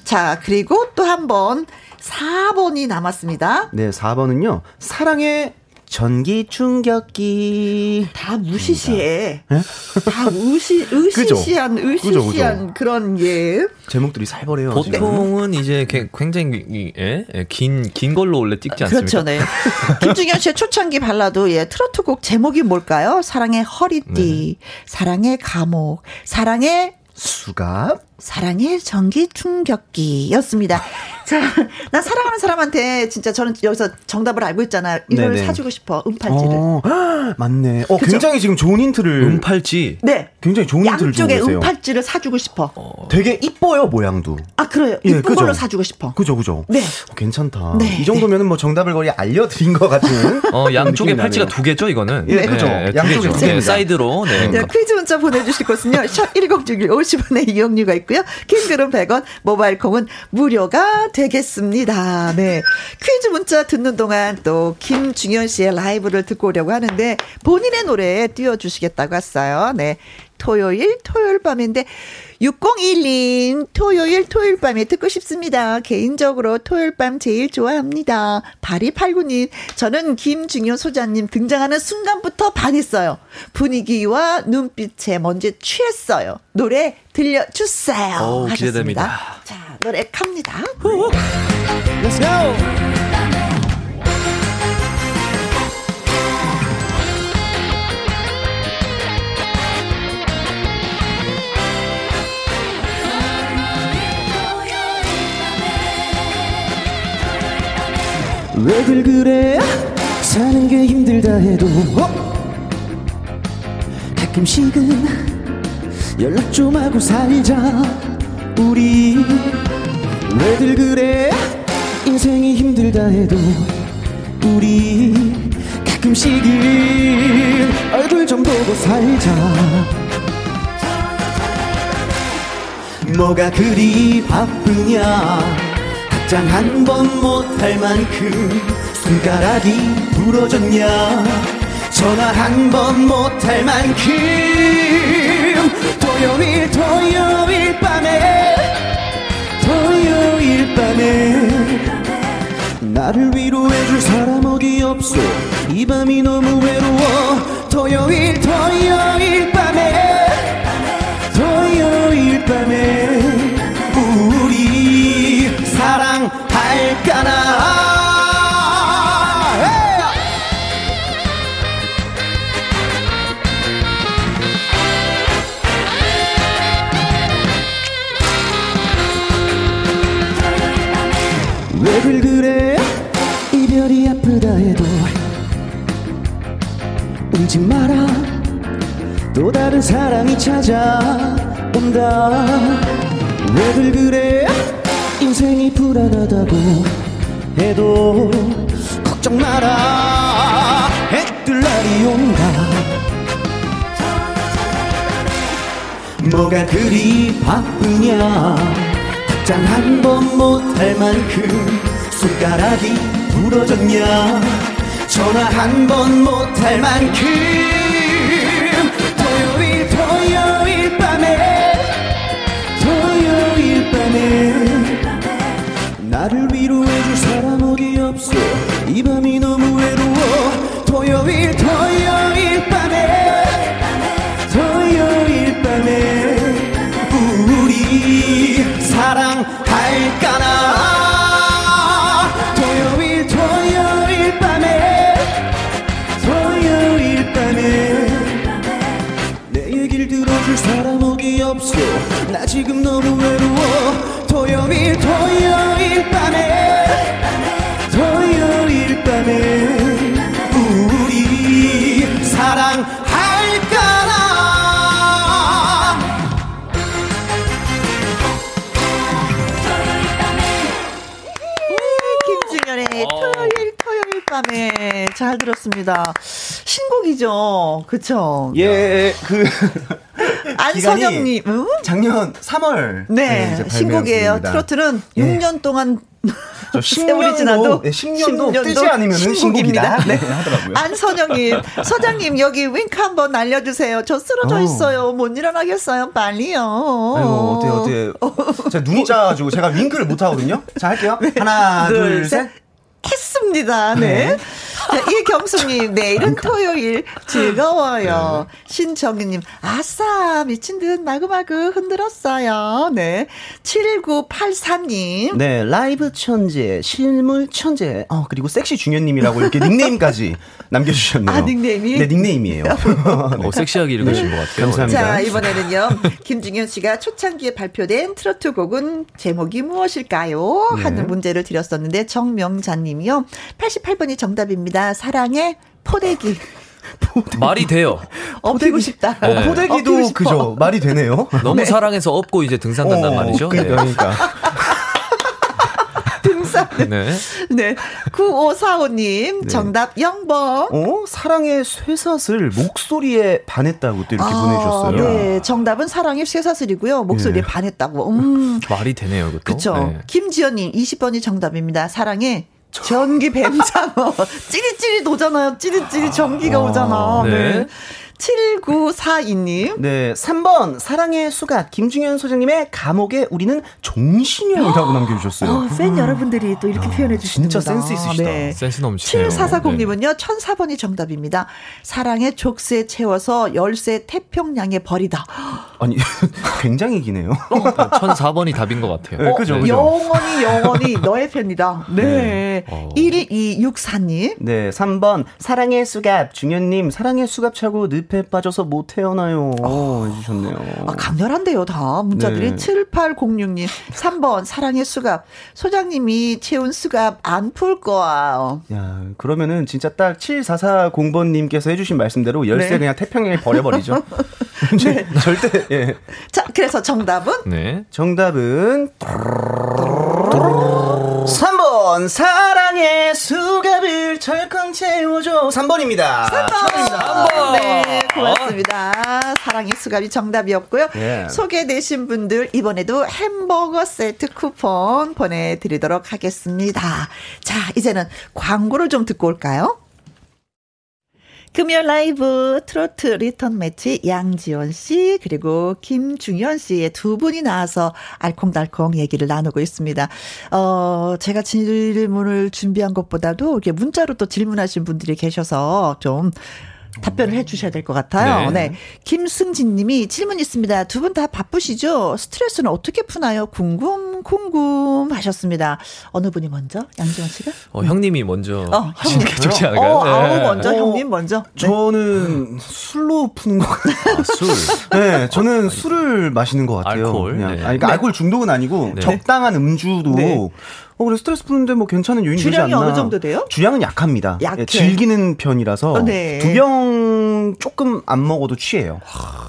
자, 그리고 또 한 번 4번이 남았습니다. 네, 4번은요. 사랑의 전기 충격기. 다 무시시해. 네? 다 우시, 으시시한, 으시시한 그런, 예. 제목들이 살벌해요. 보통은 지금. 이제 굉장히, 예? 예? 긴, 긴 걸로 원래 찍지 않습니까? 그렇죠, 네. (laughs) 김중현 씨의 초창기 발라드, 예. 트로트 곡 제목이 뭘까요? 사랑의 허리띠, 네. 사랑의 감옥, 사랑의 수갑, 사랑의 전기 충격기였습니다. 자, 나 사랑하는 사람한테 진짜 저는 여기서 정답을 알고 있잖아. 이걸 네네. 사주고 싶어. 음팔찌를. 어, 맞네. 어, 굉장히 지금 좋은 힌트를. 음팔찌. 네. 굉장히 좋은 힌트를 주고 계세요. 양쪽에 음팔찌를 사주고 싶어. 어. 되게 이뻐요 모양도. 아 그래요. 예, 이쁜 걸로 사주고 싶어. 그죠, 그죠. 네. 어, 괜찮다. 네. 이 정도면은 뭐 정답을 거의 알려드린 것 같은. (laughs) 어, 양쪽에 팔찌가 두 개죠, 이거는. 예, 그죠. 네, 양쪽에 두 개. 사이드로. 네. 네. 퀴즈 문자 보내주실 곳은요. 샵 1061 50원의 이용료가 있고 요. 킹글은 100원, 모바일 콩은 무료가 되겠습니다. 네. 퀴즈 문자 듣는 동안 또 김중현 씨의 라이브를 듣고 오려고 하는데 본인의 노래 띄워주시겠다고 했어요. 네. 토요일, 토요일 밤인데, 6012님, 토요일, 토요일 밤에 듣고 싶습니다. 개인적으로 토요일 밤 제일 좋아합니다. 바리팔구님, 저는 김중현 소장님 등장하는 순간부터 반했어요. 분위기와 눈빛에 먼저 취했어요. 노래 들려주세요. 오, 기대됩니다. 자, 노래 갑니다. Let's go! 왜들 그래 사는 게 힘들다 해도 어? 가끔씩은 연락 좀 하고 살자. 우리 왜들 그래? 인생이 힘들다 해도 우리 가끔씩은 얼굴 좀 보고 살자. 뭐가 그리 바쁘냐? 답장 한 번 못할 만큼 손가락이 부러졌냐? 전화 한 번 못할 만큼 토요일 토요일 밤에 토요일 밤에 나를 위로해줄 사람 어디 없어. 이 밤이 너무 외로워. 토요일 토요일 밤에 토요일 밤에 사랑할까나 왜들 그래? 이별이 아프다 해도 울지 마라. 또 다른 사랑이 찾아온다. 왜들 그래? 인생이 불안하다고 해도 걱정 마라. 해뜰 날이 온다. 뭐가 그리 바쁘냐? 답장 한 번 못할 만큼 손가락이 부러졌냐? 전화 한 번 못할 만큼 토요일 토요일 밤에 토요일 밤에 나를 위로해줄 사람 어디 없어? 이 밤이 너무 외로워. 토요일 토요일 나 지금 너무 외로워 토요일 토요일 밤에 토요일 밤에 우리 사랑할까나 김중현의 토요일 토요일 밤에 잘 들었습니다. 신곡이죠. 그쵸? 예, 그. 안선영님, 응? 작년 3월. 네, 네 신곡이에요. 트로트는 예. 6년 동안 저 (laughs) 10년도, 지나도 네, 10년도, 10년도 뜨지 않으면 신곡입니다. 네. 네, 하더라고요. 안선영님, 서장님 여기 윙크 한번 알려주세요. 저 쓰러져 어. 있어요. 못 일어나겠어요. 빨리요. 아이고 어떻게 어떻게 제가 눈이 작아가지고 제가 윙크를 못 하거든요. 자 할게요. 하나, 둘, 둘 셋. 했습니다. 네. 네. 자, 이경수님, 내일은 토요일 즐거워요. 네. 신정희님, 아싸, 미친 듯 마구마구 흔들었어요. 네. 7984님. 네, 라이브 천재, 실물 천재, 어, 그리고 섹시 중현님이라고 이렇게 닉네임까지 (laughs) 남겨주셨네요. 아, 닉네임이? 네, 닉네임이에요. (laughs) 네. 어, 섹시하게 읽으신 것 같아요. 감사합니다. 자, 이번에는요, 김중현 씨가 초창기에 발표된 트로트 곡은 제목이 무엇일까요? 네. 하는 문제를 드렸었는데, 정명자님 이요. 88번이 정답입니다. 사랑의 포대기. (laughs) 포대기. 말이 돼요. (laughs) 업히고 싶다. 네. 어, 포대기도 그죠. 말이 되네요. (laughs) 너무 네. 사랑해서 업고 이제 등산 간단 어, 말이죠. 그러니까. 네. 그러니까. 등산. 네. 네. 9545님, 네. 정답 0번. 어? 사랑의 쇠사슬 목소리에 반했다고 또 이렇게 아, 보내주셨어요. 네. 정답은 사랑의 쇠사슬이고요. 목소리에 네. 반했다고. 음. 말이 되네요, 그것도. 그쵸. 네. 김지연님, 20번이 정답입니다. 사랑의 전기 뱀장어. (laughs) 찌릿찌릿 오잖아요. 찌릿찌릿 전기가 아, 오잖아. 네. 네. 7942님. 네, 3번 사랑의 수갑 김중현 소장님의 감옥에 우리는 종신형이라고 남겨주셨어요. 어, 팬 음. 여러분들이 또 이렇게 아, 표현해 주시는 진짜 센스 있으시다. 네. 센스 넘치네요. 7440님은요. 1004번이 정답입니다. 사랑의 족쇄 채워서 열쇠 태평양에 버리다. 아니 (laughs) 굉장히 기네요. 어. 1004번이 답인 것 같아요. 네, 그죠, 그죠. 영원히 영원히 (laughs) 너의 편이다. 네. 네. 어. 1264님. 네, 3번 사랑의 수갑 중현님 사랑의 수갑 차고 늪에 빠져서 못 태어나요. 어, 해주셨네요. 아, 강렬한데요, 다. 문자들이 네. 7806님. 3번, 사랑의 수갑. 소장님이 채운 수갑 안 풀 거야. 야, 그러면은 진짜 딱 7440번님께서 해주신 말씀대로 열쇠 네. 그냥 태평양에 버려버리죠. (laughs) (laughs) 네. 절대, 예. 자, 그래서 정답은? 네. 정답은. 3번 사랑의 수갑을 철컹 채워줘. 3번입니다. 3번 3번. 네 고맙습니다. 사랑의 수갑이 정답이었고요. 예. 소개되신 분들 이번에도 햄버거 세트 쿠폰 보내드리도록 하겠습니다. 자 이제는 광고를 좀 듣고 올까요 금요 라이브 트로트 리턴 매치 양지원 씨 그리고 김중현 씨의 두 분이 나와서 알콩달콩 얘기를 나누고 있습니다. 어, 제가 질문을 준비한 것보다도 이렇게 문자로 또 질문하신 분들이 계셔서 좀 답변을 해 주셔야 될 것 같아요. 네. 네. 김승진 님이 질문 있습니다. 두 분 다 바쁘시죠? 스트레스는 어떻게 푸나요? 궁금, 궁금 하셨습니다. 어느 분이 먼저? 양지원 씨가? 어, 형님이 먼저. 어, 형님. 좋지 않을까요? 어, 네. 아우, 먼저, 어, 형님 먼저. 네. 저는 술로 푸는 것 같아요. 아, 술? 네, 저는 술을 마시는 것 같아요. 알코올? 그냥. 네. 아니, 그러니까 알코올 중독은 아니고 네. 적당한 음주도 네. 어, 그래 스트레스 푸는데 뭐 괜찮은 요인이 되지 않나. 주량이 어느 정도 돼요? 주량은 약합니다. 약해. 예, 즐기는 편이라서 어, 네. 두병 조금 안 먹어도 취해요.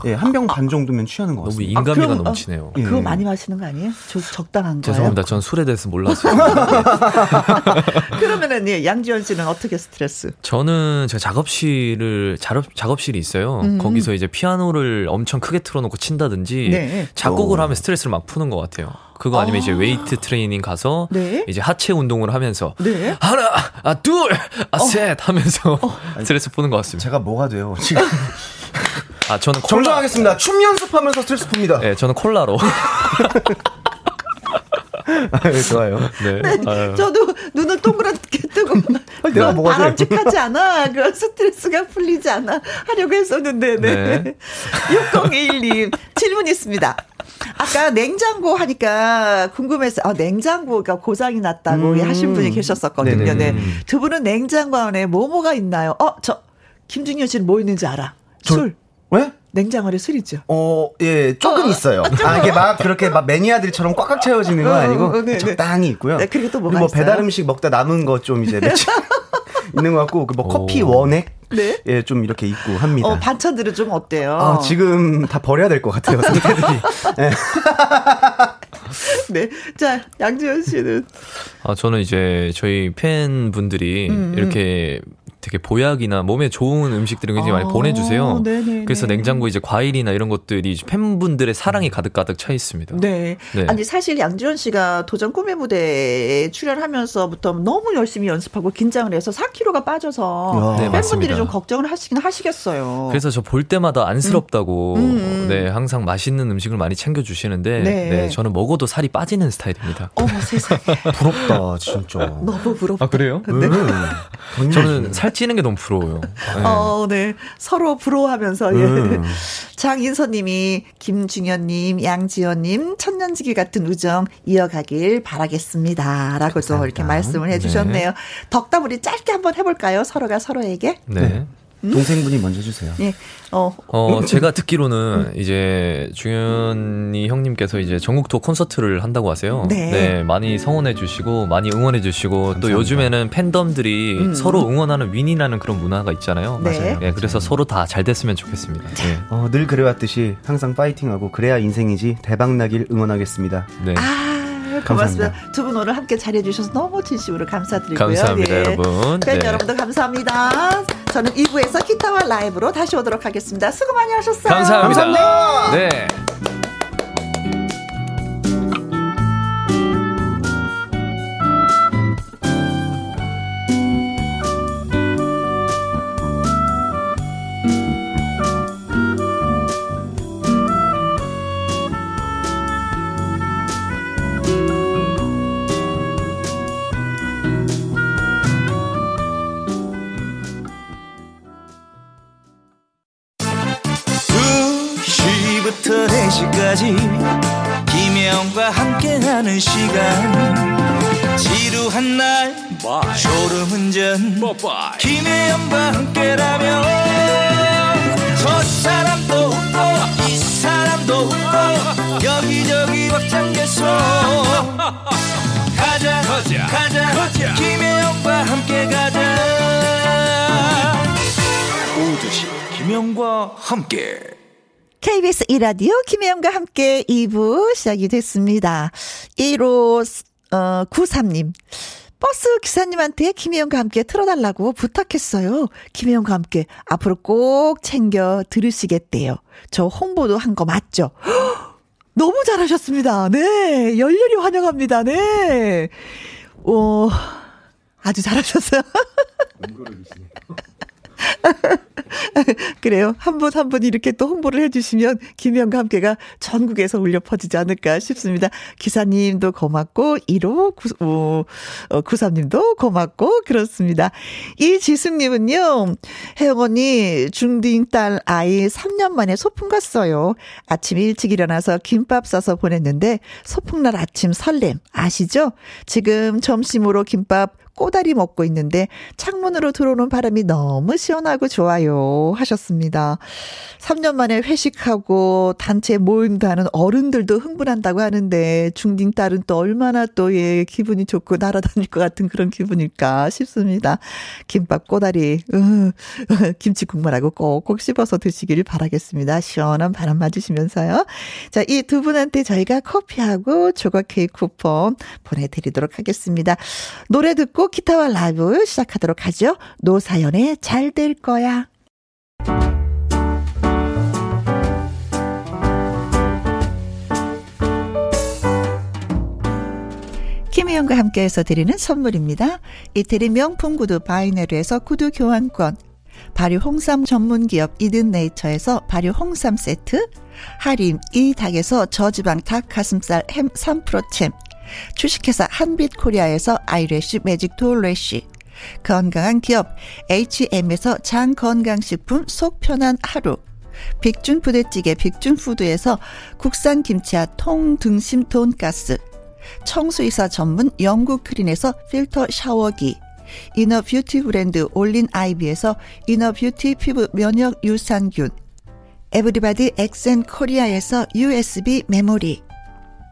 예, 한 병 반 정도면 취하는 것 같습니다. 너무 인간미가 아, 넘치네요. 어, 그거 예. 많이 마시는 거 아니에요? 저, 적당한 거예요? 죄송합니다. 전 술에 대해서 몰랐어요. (laughs) 그러면은 예, 양지원 씨는 어떻게 스트레스? 저는 제가 작업실을 작업 작업실이 있어요. 음. 거기서 이제 피아노를 엄청 크게 틀어놓고 친다든지 네. 작곡을 오. 하면 스트레스를 막 푸는 것 같아요. 그거 아니면 아. 이제 웨이트 트레이닝 가서 네? 이제 하체 운동을 하면서 네? 하나, 아 둘, 아셋 어. 하면서 어. (laughs) 스트레스 푸는 것 같습니다. 제가 뭐가 돼요 지금? 아 저는 콜라... 정정하겠습니다. 춤 연습하면서 스트레스 풉니다. 네, 저는 콜라로. (laughs) 아, 네, 좋아요. 네. 네 저도 눈을 동그랗게 뜨고 (laughs) 내가 뭐가 바람직하지 않아. 그 스트레스가 풀리지 않아. 하려고 했었는데. 네. 네. 6012 질문 있습니다. 아까 냉장고 하니까 궁금해서 아, 냉장고가 고장이 났다고 음. 하신 분이 계셨었거든요. 네네. 네. 두 분은 냉장고 안에 뭐뭐가 있나요? 어, 저 김중현 씨는 뭐 있는지 알아? 저, 술. 왜? 냉장고에 술 있죠? 어, 예, 조금 어, 있어요. 아, 이게 막 그렇게 막 매니아들처럼 꽉꽉 채워지는 건 어, 아니고 어, 네, 네, 적당히 있고요. 네, 그리고 또 뭐가 뭐 배달 음식 먹다 남은 거 좀 이제 (laughs) 며칠 있는 것 같고, 그 뭐 커피 원액 네? 예, 좀 이렇게 있고 합니다. 어, 반찬들은 좀 어때요? 아, 지금 다 버려야 될 것 같아요, 상태들이. (laughs) 네. 네. 자, 양지현 씨는. 아, 저는 이제 저희 팬분들이 음, 음. 이렇게 되게 보약이나 몸에 좋은 음식들을 굉장히 아, 많이 보내주세요. 네네네. 그래서 냉장고 이제 과일이나 이런 것들이 팬분들의 사랑이 가득 가득 차 있습니다. 네. 네. 아니 사실 양지원 씨가 도전 꿈의 무대에 출연하면서부터 너무 열심히 연습하고 긴장을 해서 4kg가 빠져서 네, 팬분들이 맞습니다. 좀 걱정을 하시긴 하시겠어요. 그래서 저 볼 때마다 안쓰럽다고 음. 음, 음. 네 항상 맛있는 음식을 많이 챙겨 주시는데 네. 네. 저는 먹어도 살이 빠지는 스타일입니다. 어 세상에 부럽다 진짜. (laughs) 너무 부럽다. 아 그래요? 네. 음. 저는 살 찌는 게 너무 부러워요. (laughs) 네. 어, 네. 서로 부러워하면서, 예. 음. 장인서 님이, 김중현님, 양지연님, 천년지기 같은 우정 이어가길 바라겠습니다. 라고 또 이렇게 말씀을 해주셨네요. 네. 덕담 우리 짧게 한번 해볼까요? 서로가 서로에게. 네. 음? 동생분이 먼저 주세요. 네. 어. 어, 제가 듣기로는 이제 중현이 형님께서 이제 전국 투어 콘서트를 한다고 하세요. 네. 네 많이 성원해 주시고 많이 응원해 주시고 또 요즘에는 팬덤들이 음. 서로 응원하는 윈이라는 그런 문화가 있잖아요. 네. 맞아요. 네, 그래서 서로 다 잘 됐으면 좋겠습니다. 네. 어, 늘 그래왔듯이 항상 파이팅하고 그래야 인생이지 대박 나길 응원하겠습니다. 네. 아. 고맙습니다. 두 분 오늘 함께 잘해주셔서 너무 진심으로 감사드리고요. 감사합니다, 예. 여러분. 팬 네. 여러분들 감사합니다. 저는 2부에서 기타와 라이브로 다시 오도록 하겠습니다. 수고 많이 하셨어요. 감사합니다. 감사합니다. 네. 5. 김혜영과 함께라면 저 사람도 웃고 이 사람도 웃고 여기저기 벅장개소 가자 가자 가자, 가자. 김혜영과 함께 가자 오두시 김혜영과 함께 KBS 이라디오 김혜영과 함께 2부 시작이 됐습니다. 1호 어, 93님. 버스 기사님한테 김혜영과 함께 틀어달라고 부탁했어요. 김혜영과 함께 앞으로 꼭 챙겨 들으시겠대요. 저 홍보도 한 거 맞죠? (gasps) 너무 잘하셨습니다. 네. 열렬히 환영합니다. 네. 어, 아주 잘하셨어요. (laughs) (laughs) 그래요. 한 분 한 분 이렇게 또 홍보를 해주시면 김혜영과 함께가 전국에서 울려 퍼지지 않을까 싶습니다. 기사님도 고맙고 1호 9, 93님도 고맙고 그렇습니다. 이지숙님은요. 혜영 언니 중딩 딸 아이 3년 만에 소풍 갔어요. 아침 일찍 일어나서 김밥 싸서 보냈는데 소풍날 아침 설렘 아시죠? 지금 점심으로 김밥 꼬다리 먹고 있는데 창문으로 들어오는 바람이 너무 시원하고 좋아요 하셨습니다. 3년 만에 회식하고 단체 모임도 하는 어른들도 흥분한다고 하는데 중딩 딸은 또 얼마나 또 예, 기분이 좋고 날아다닐 것 같은 그런 기분일까 싶습니다. 김밥 꼬다리, 으, (laughs) 김치 국물하고 꼭꼭 씹어서 드시길 바라겠습니다. 시원한 바람 맞으시면서요. 자, 이 두 분한테 저희가 커피하고 조각 케이크 쿠폰 보내드리도록 하겠습니다. 노래 듣고 기타와 라이브 시작하도록 하죠. 노사연의 잘 될 거야. 김혜영과 함께해서 드리는 선물입니다. 이태리 명품 구두 바이네르에서 구두 교환권, 발효 홍삼 전문 기업 이든 네이처에서 발효 홍삼 세트, 할인 이 닭에서 저지방 닭 가슴살 햄 3%챔, 주식회사 한빛코리아에서 아이래쉬 매직 톨래쉬. 건강한 기업 H&M에서 장건강식품 속 편한 하루. 빅준 부대찌개 빅준푸드에서 국산 김치와 통등심 돈가스. 청수이사 전문 영국 크린에서 필터 샤워기. inner beauty 브랜드 올린 아이비에서 inner beauty 피부 면역 유산균. 에브리바디 엑센 코리아에서 USB 메모리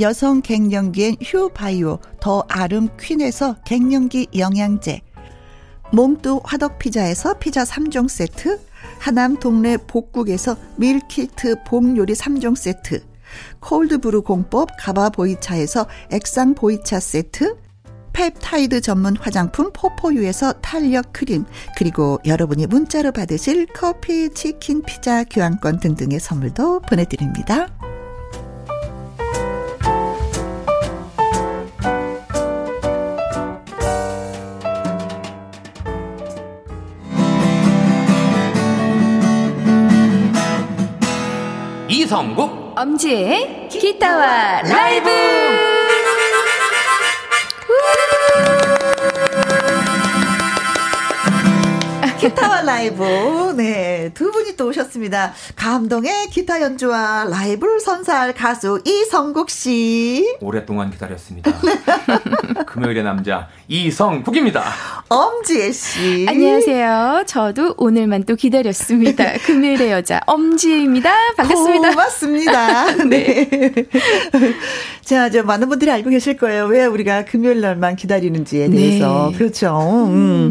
여성 갱년기엔 휴바이오 더 아름 퀸에서 갱년기 영양제. 몽뚜 화덕 피자에서 피자 3종 세트. 하남 동네 복국에서 밀키트 봄요리 3종 세트. 콜드브루 공법 가바 보이차에서 액상 보이차 세트. 펩타이드 전문 화장품 포포유에서 탄력 크림, 그리고 여러분이 문자로 받으실 커피, 치킨, 피자, 교환권 등등의 선물도 보내드립니다. 이성국 엄지의 기타와 라이브 (laughs) 기타와 라이브. 네. 두 분이 또 오셨습니다. 감동의 기타 연주와 라이브를 선사할 가수 이성국 씨. 오랫동안 기다렸습니다. (laughs) 금요일의 남자 이성국입니다. 엄지혜 씨. 안녕하세요. 저도 오늘만 또 기다렸습니다. (laughs) 금요일의 여자 엄지혜입니다. 반갑습니다. 고맙습니다. (laughs) 네. 자, 저 많은 분들이 알고 계실 거예요. 왜 우리가 금요일 날만 기다리는지에 대해서. 네. 그렇죠. 음.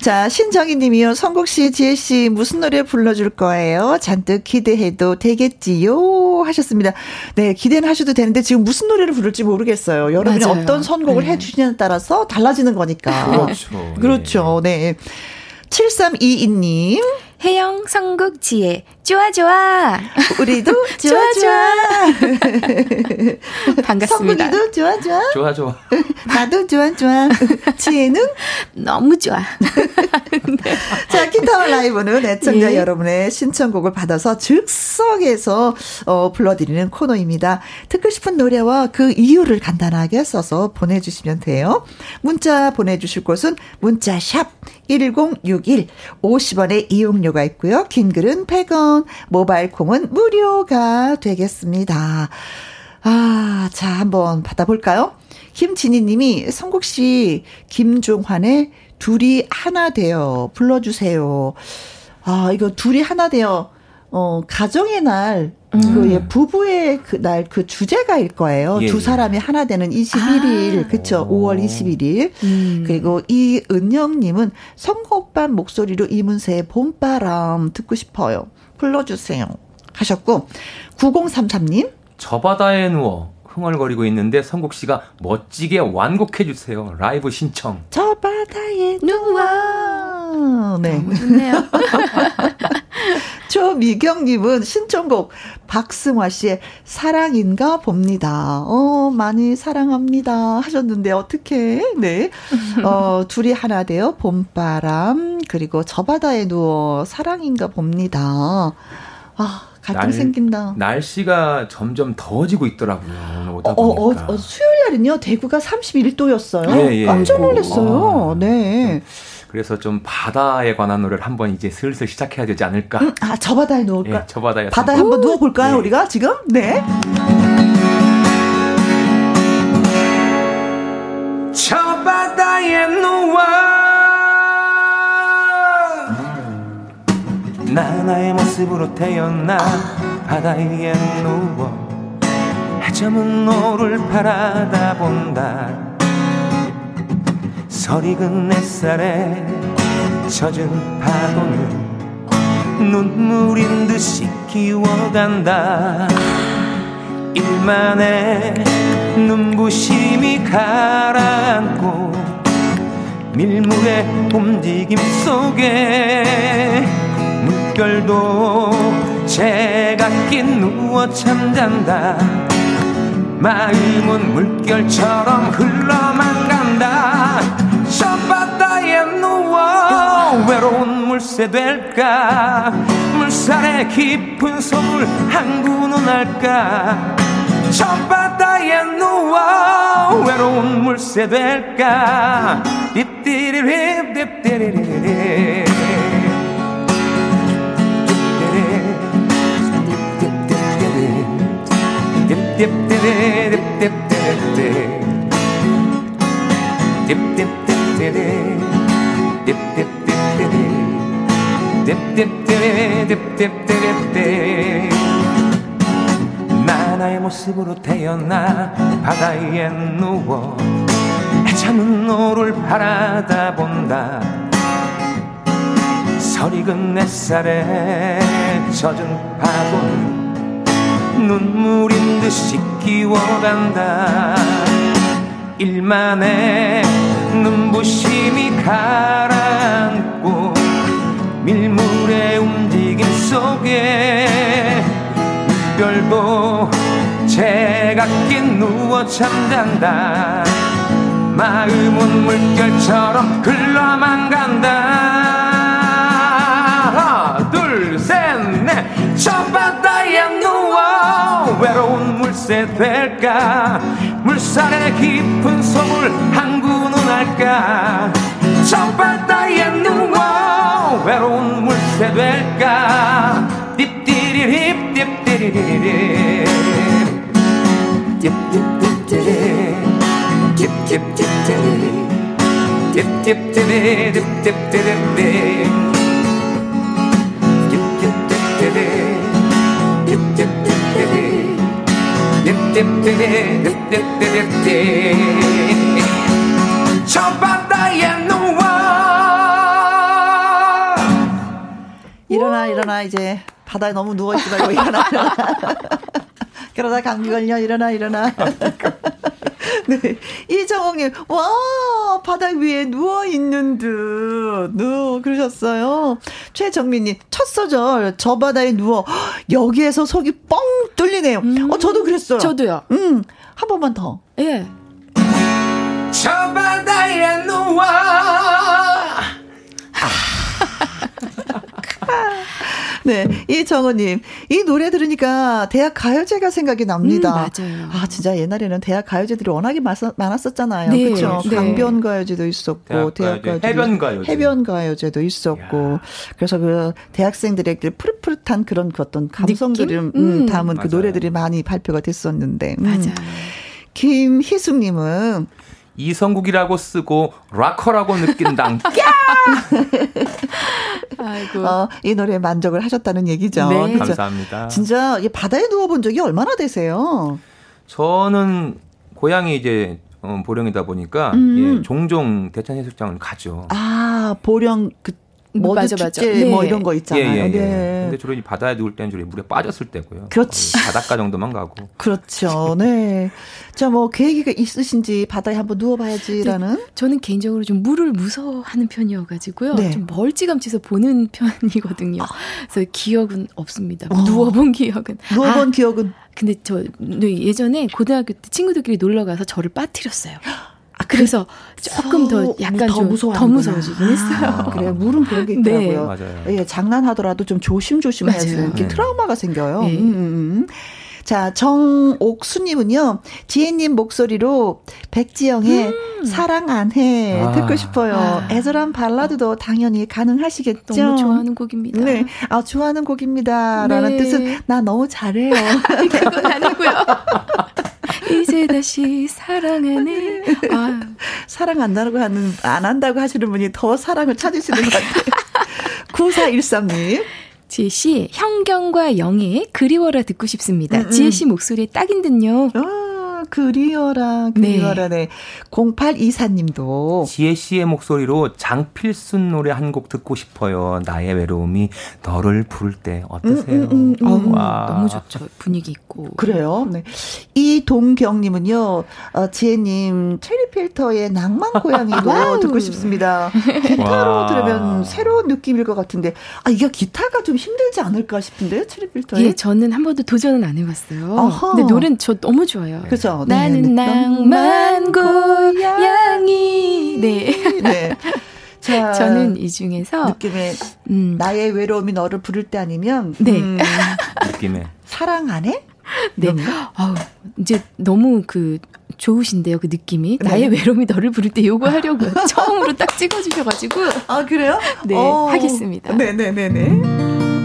자, 신정희 님이요. 성국 씨, 지혜 씨 무슨 노래 불러 줄 거예요? 잔뜩 기대해도 되겠지요? 하셨습니다. 네, 기대는 하셔도 되는데 지금 무슨 노래를 부를지 모르겠어요. 여러분이 맞아요. 어떤 선곡을 네. 해 주시냐에 따라서 달라지는 거니까. 그렇죠. 그렇죠. 네. 7322님. 혜영, 성국, 지혜. 좋아, 좋아. 우리도 좋아, 좋아. 반갑습니다. 성국이도 좋아, 좋아. 좋아, 좋아. (laughs) (laughs) 나도 좋아, 좋아. 지혜는? 너무 좋아. 네. (laughs) 자, 기타와 라이브는 애청자 예. 여러분의 신청곡을 받아서 즉석에서 어, 불러드리는 코너입니다. 듣고 싶은 노래와 그 이유를 간단하게 써서 보내주시면 돼요. 문자 보내주실 곳은 문자샵 1061 50원의 이용료 가 있고요. 긴 글은 100원, 모바일 콩은 무료가 되겠습니다. 아, 자, 한번 받아볼까요? 김진희 님이 성국 씨, 김종환의 둘이 하나 되어 불러주세요. 아, 이거 둘이 하나 되어, 어, 가정의 날, 음. 그, 예, 부부의 그 날, 그 주제가일 거예요. 예, 두 예. 사람이 하나 되는 21일, 아. 그쵸. 5월 21일. 음. 그리고 이 은영님은 성곡반 목소리로 이문세의 봄바람 듣고 싶어요. 불러주세요. 하셨고, 9033님. 저 바다에 누워 흥얼거리고 있는데 성국 씨가 멋지게 완곡해 주세요. 라이브 신청. 저 바다에 누워. 네. 좋네요. (laughs) 조미경님은 신청곡 박승화 씨의 사랑인가 봅니다. 어, 많이 사랑합니다. 하셨는데, 어떻게, 네. 어, 둘이 하나 되어 봄바람, 그리고 저 바다에 누워 사랑인가 봅니다. 아, 갈등 날, 생긴다. 날씨가 점점 더워지고 있더라고요. 오다 어, 어, 어, 수요일 날은요, 대구가 31도였어요. 예, 예. 깜짝 놀랐어요. 아, 네. 그래서 좀 바다에 관한 노래를 한번 이제 슬슬 시작해야 되지 않을까. 음, 아, 저 바다에 누울까? 예, 저 바다에. 바다에 한번 누워 볼까요, 네. 우리가 지금? 네. 저 바다에 누워 나 나의 모습으로 태어나 바다에 누워 해저문 노을을 바라다 본다 설익은 햇살에 젖은 파도는 눈물인 듯 씻기어간다. 일만의 눈부심이 가라앉고 밀물의 움직임 속에 물결도 제각기 누워 잠잔다. 마음은 물결처럼 흘러만 간다 누워 외로운 물새 될까 물살의 깊은 소물 항구는 할까 저 바다에 누워 외로운 물새 될까 딥디리리 딥디리리 딥딥딥딥딥딥딥 나의 모습으로 태어나 바다에 누워 해저문 노을을 바라다 본다. 설익은 햇살에 젖은 파도는 눈물인 듯 씻기어간다. 일만의 눈부심이 가라앉고 밀물의 움직임 속에 별도 제각기 누워 잠잔다. 마음은 물결처럼 흘러만 간다. 하나 둘셋넷. 저 바다에 누워 외로운 물새 될까? 물살의 깊은 소물 항구는 할까? 저 바다에 누워 외로운 물새 될까? 딥디리립 딥디리립 딥딥딥디립 딥딥딥디립 딥딥디립 딥딥디립 저 바다에 누워 일어나 일어나 이제. 바다에 너무 누워있지 말고 일어나. 일어나 (laughs) 그러다 감기 걸려. 일어나 일어나 (laughs) 네. 이정옥님, 와, 바닥 위에 누워있는 듯, 누, 그러셨어요. 최정민님, 첫 소절, 저 바다에 누워, (gasps) 여기에서 속이 뻥 뚫리네요. 음, 어, 저도 그랬어요. 저도요. 음, 한 번만 더. 예. 저 바다에 누워, 네, 이정호님, 이 노래 들으니까 대학 가요제가 생각이 납니다. 음, 맞아요. 아, 진짜 옛날에는 대학 가요제들이 워낙에 많았었잖아요. 네, 그렇죠. 네. 강변 가요제도 있었고, 대학, 가요제, 해변 가요제, 해변 가요제도 있었고, 야. 그래서 그 대학생들에게 푸릇푸릇한 그런 그 어떤 감성들을 음, 음, 담은 그 맞아요. 그 노래들이 많이 발표가 됐었는데. 음. 맞아요. 김희숙님은 이성국이라고 쓰고 락커라고 느낀다. (laughs) 아이고. 어, 이 노래에 만족을 하셨다는 얘기죠. 네. 그렇죠? 감사합니다. 진짜 바다에 누워본 적이 얼마나 되세요? 저는 고향이 이제 어, 보령이다 보니까 음. 예, 종종 대천 해수욕장을 가죠. 아 보령 그 모두 맞아, 축제 맞아. 네. 뭐 이런 거 있잖아요. 예, 예, 예. 네. 근데 주로 바다에 누울 때는 주로 물에 빠졌을 때고요. 그렇지. 바닷가 정도만 가고. (laughs) 그렇죠. 네. 자, 뭐 계획이 있으신지 바다에 한번 누워봐야지라는. 네. 저는 개인적으로 좀 물을 무서워하는 편이어가지고요. 네. 좀 멀찌감치서 보는 (laughs) 편이거든요. 아. 그래서 기억은 없습니다. 어. 누워본 기억은. 누워본 아, 기억은. 근데 저 네, 예전에 고등학교 때 친구들끼리 놀러 가서 저를 빠뜨렸어요. (gasps) 아, 그래서 조금 더 약간 더, 무서워 더 무서워지긴 했어요. 아, 그래 물은 그런 게 네. 있더라고요. 네. 예, 장난하더라도 좀 조심조심해야지 이렇게 네. 트라우마가 생겨요. 네. 음, 음. 음. 자, 정옥수님은요, 지혜님 목소리로 백지영의 음. 사랑 안 해. 아. 듣고 싶어요. 아. 애절한 발라드도 당연히 가능하시겠죠? 너무 좋아하는 곡입니다. 네. 아, 좋아하는 곡입니다. 라는 네. 뜻은, 나 너무 잘해요. (laughs) 그건 아니고요. (laughs) 이제 다시 사랑하네. 아. 사랑 한다고 하는, 안 한다고 하시는 분이 더 사랑을 찾으시는 것 같아요. (laughs) 9413님. 지혜 씨, 현경과 영애 그리워라 듣고 싶습니다. 음, 음. 지혜 씨 목소리에 딱인 듯요. 아. 그리워라, 그리워라, 네. 네. 0824님도. 지혜 씨의 목소리로 장필순 노래 한 곡 듣고 싶어요. 나의 외로움이 너를 부를 때 어떠세요? 음, 음, 음, 음. 와. 너무 좋죠. 분위기 있고. 그래요. 네. 이동경님은요, 어, 지혜님, 체리 필터의 낭만 고양이도 (laughs) 듣고 싶습니다. 기타로 와. 들으면 새로운 느낌일 것 같은데, 아, 이게 기타가 좀 힘들지 않을까 싶은데, 체리 필터에? 예, 저는 한 번도 도전은 안 해봤어요. 아하. 근데 노래는 저 너무 좋아요. 그죠 네. 나는 낭만 고양이. 네. 네. 자, 저는 이 중에서 느낌의 음. 나의 외로움이 너를 부를 때 아니면 네. 음, (laughs) 느낌의 사랑 안 해? 네. 아우, 이제 너무 그 좋으신데요, 그 느낌이. 네. 나의 외로움이 너를 부를 때 요거 하려고요. 처음으로 딱 찍어주셔가지고. 아, 그래요? 네, 어. 하겠습니다. 네네네네.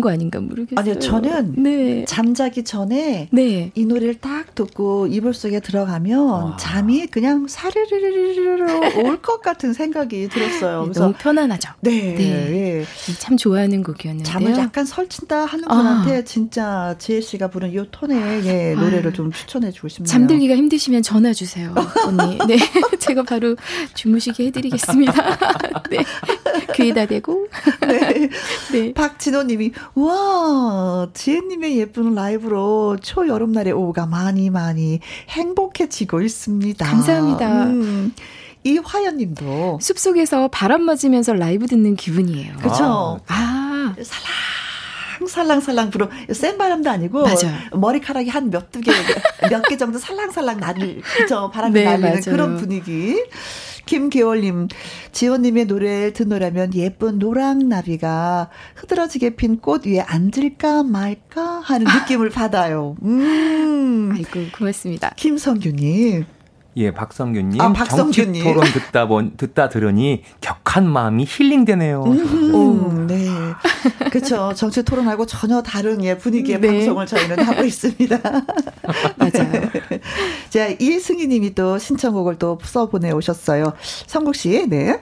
거 아닌가 모르겠어요. 아니요, 저는 네. 잠자기 전에 네. 이 노래를 딱 듣고 이불 속에 들어가면 와. 잠이 그냥 사르르르르 올 것 같은 생각이 들었어요. 네, 너무 편안하죠. 네. 네. 참 좋아하는 곡이었는데요. 잠을 약간 설친다 하는 분한테 아. 진짜 지혜 씨가 부른 이 톤의 예, 노래를 아. 좀 추천해 주고 싶네요. 잠들기가 힘드시면 전화 주세요, 언니. (laughs) 네, (laughs) 제가 바로 주무시게 해 드리겠습니다. (laughs) 네, 귀에다 대고. 네. 네. 박진호 님이 와, 지혜 님의 예쁜 라이브로 초여름날의 오후가 많이 많이 행복해지고 있습니다. 감사합니다. 음. 이화연님도 숲속에서 바람 맞으면서 라이브 듣는 기분이에요. 그렇죠. 아, 살랑 살랑살랑 불어 센 바람도 아니고 맞아요. 머리카락이 한 몇 두 개 몇 개 정도 살랑살랑 나를 그죠 바람이 네, 날리는 맞아요. 그런 분위기. 김계월님, 지원님의 노래를 듣노라면 예쁜 노랑나비가 흐드러지게 핀 꽃 위에 앉을까 말까 하는 느낌을 받아요. 음. 아이고, 고맙습니다. 김성규님. 예, 박성규님. 아. 정치 토론 듣다 본, 듣다 들으니 격한 마음이 힐링되네요. 음, 네. 그렇죠. 정치 토론하고 전혀 다른 예, 분위기의 네. 방송을 저희는 하고 있습니다. (laughs) 맞아요. 자, 이승희 님이 또 신청곡을 또 써 보내 오셨어요. 성국 씨, 네.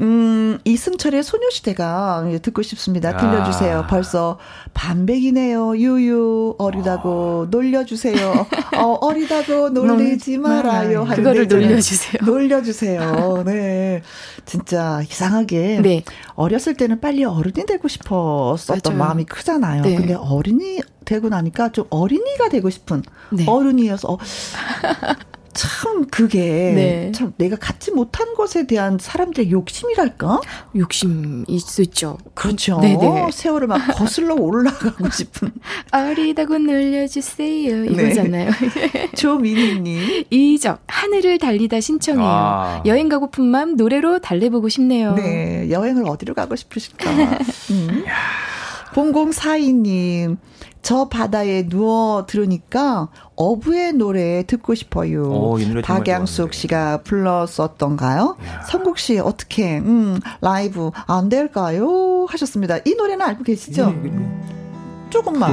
음, 이승철의 소녀시대가 듣고 싶습니다. 들려주세요. 야. 벌써 반백이네요. 유유, 어리다고 아. 놀려주세요. 어, 어리다고 놀리지 말아요. 그거를 놀려주세요. 놀려주세요. 네. 진짜 이상하게. 네. 어렸을 때는 빨리 어른이 되고 싶었었던. 마음이 크잖아요. 네. 근데 어른이 되고 나니까 좀 어린이가 되고 싶은 네. 어른이어서 어, 참 그게 네. 참 내가 갖지 못한 것에 대한 사람들의 욕심이랄까? 욕심일 수 있죠. 그렇죠. 네네. 세월을 막 거슬러 (laughs) 올라가고 싶은. 어리다고 늘려주세요. 네. 이거잖아요. 네. (laughs) 조민희님. 이적 하늘을 달리다 신청해요. 아. 여행 가고 픈 마음 노래로 달래보고 싶네요. 네, 여행을 어디로 가고 싶으실까? (laughs) 음. 0042님. 저 바다에 누워 들으니까 어부의 노래 듣고 싶어요. 오, 박양숙 씨가 불렀었던가요? 야. 성국 씨 어떻게 음, 라이브 안 될까요? 하셨습니다. 이 노래는 알고 계시죠? 네, 네, 네. 조금만.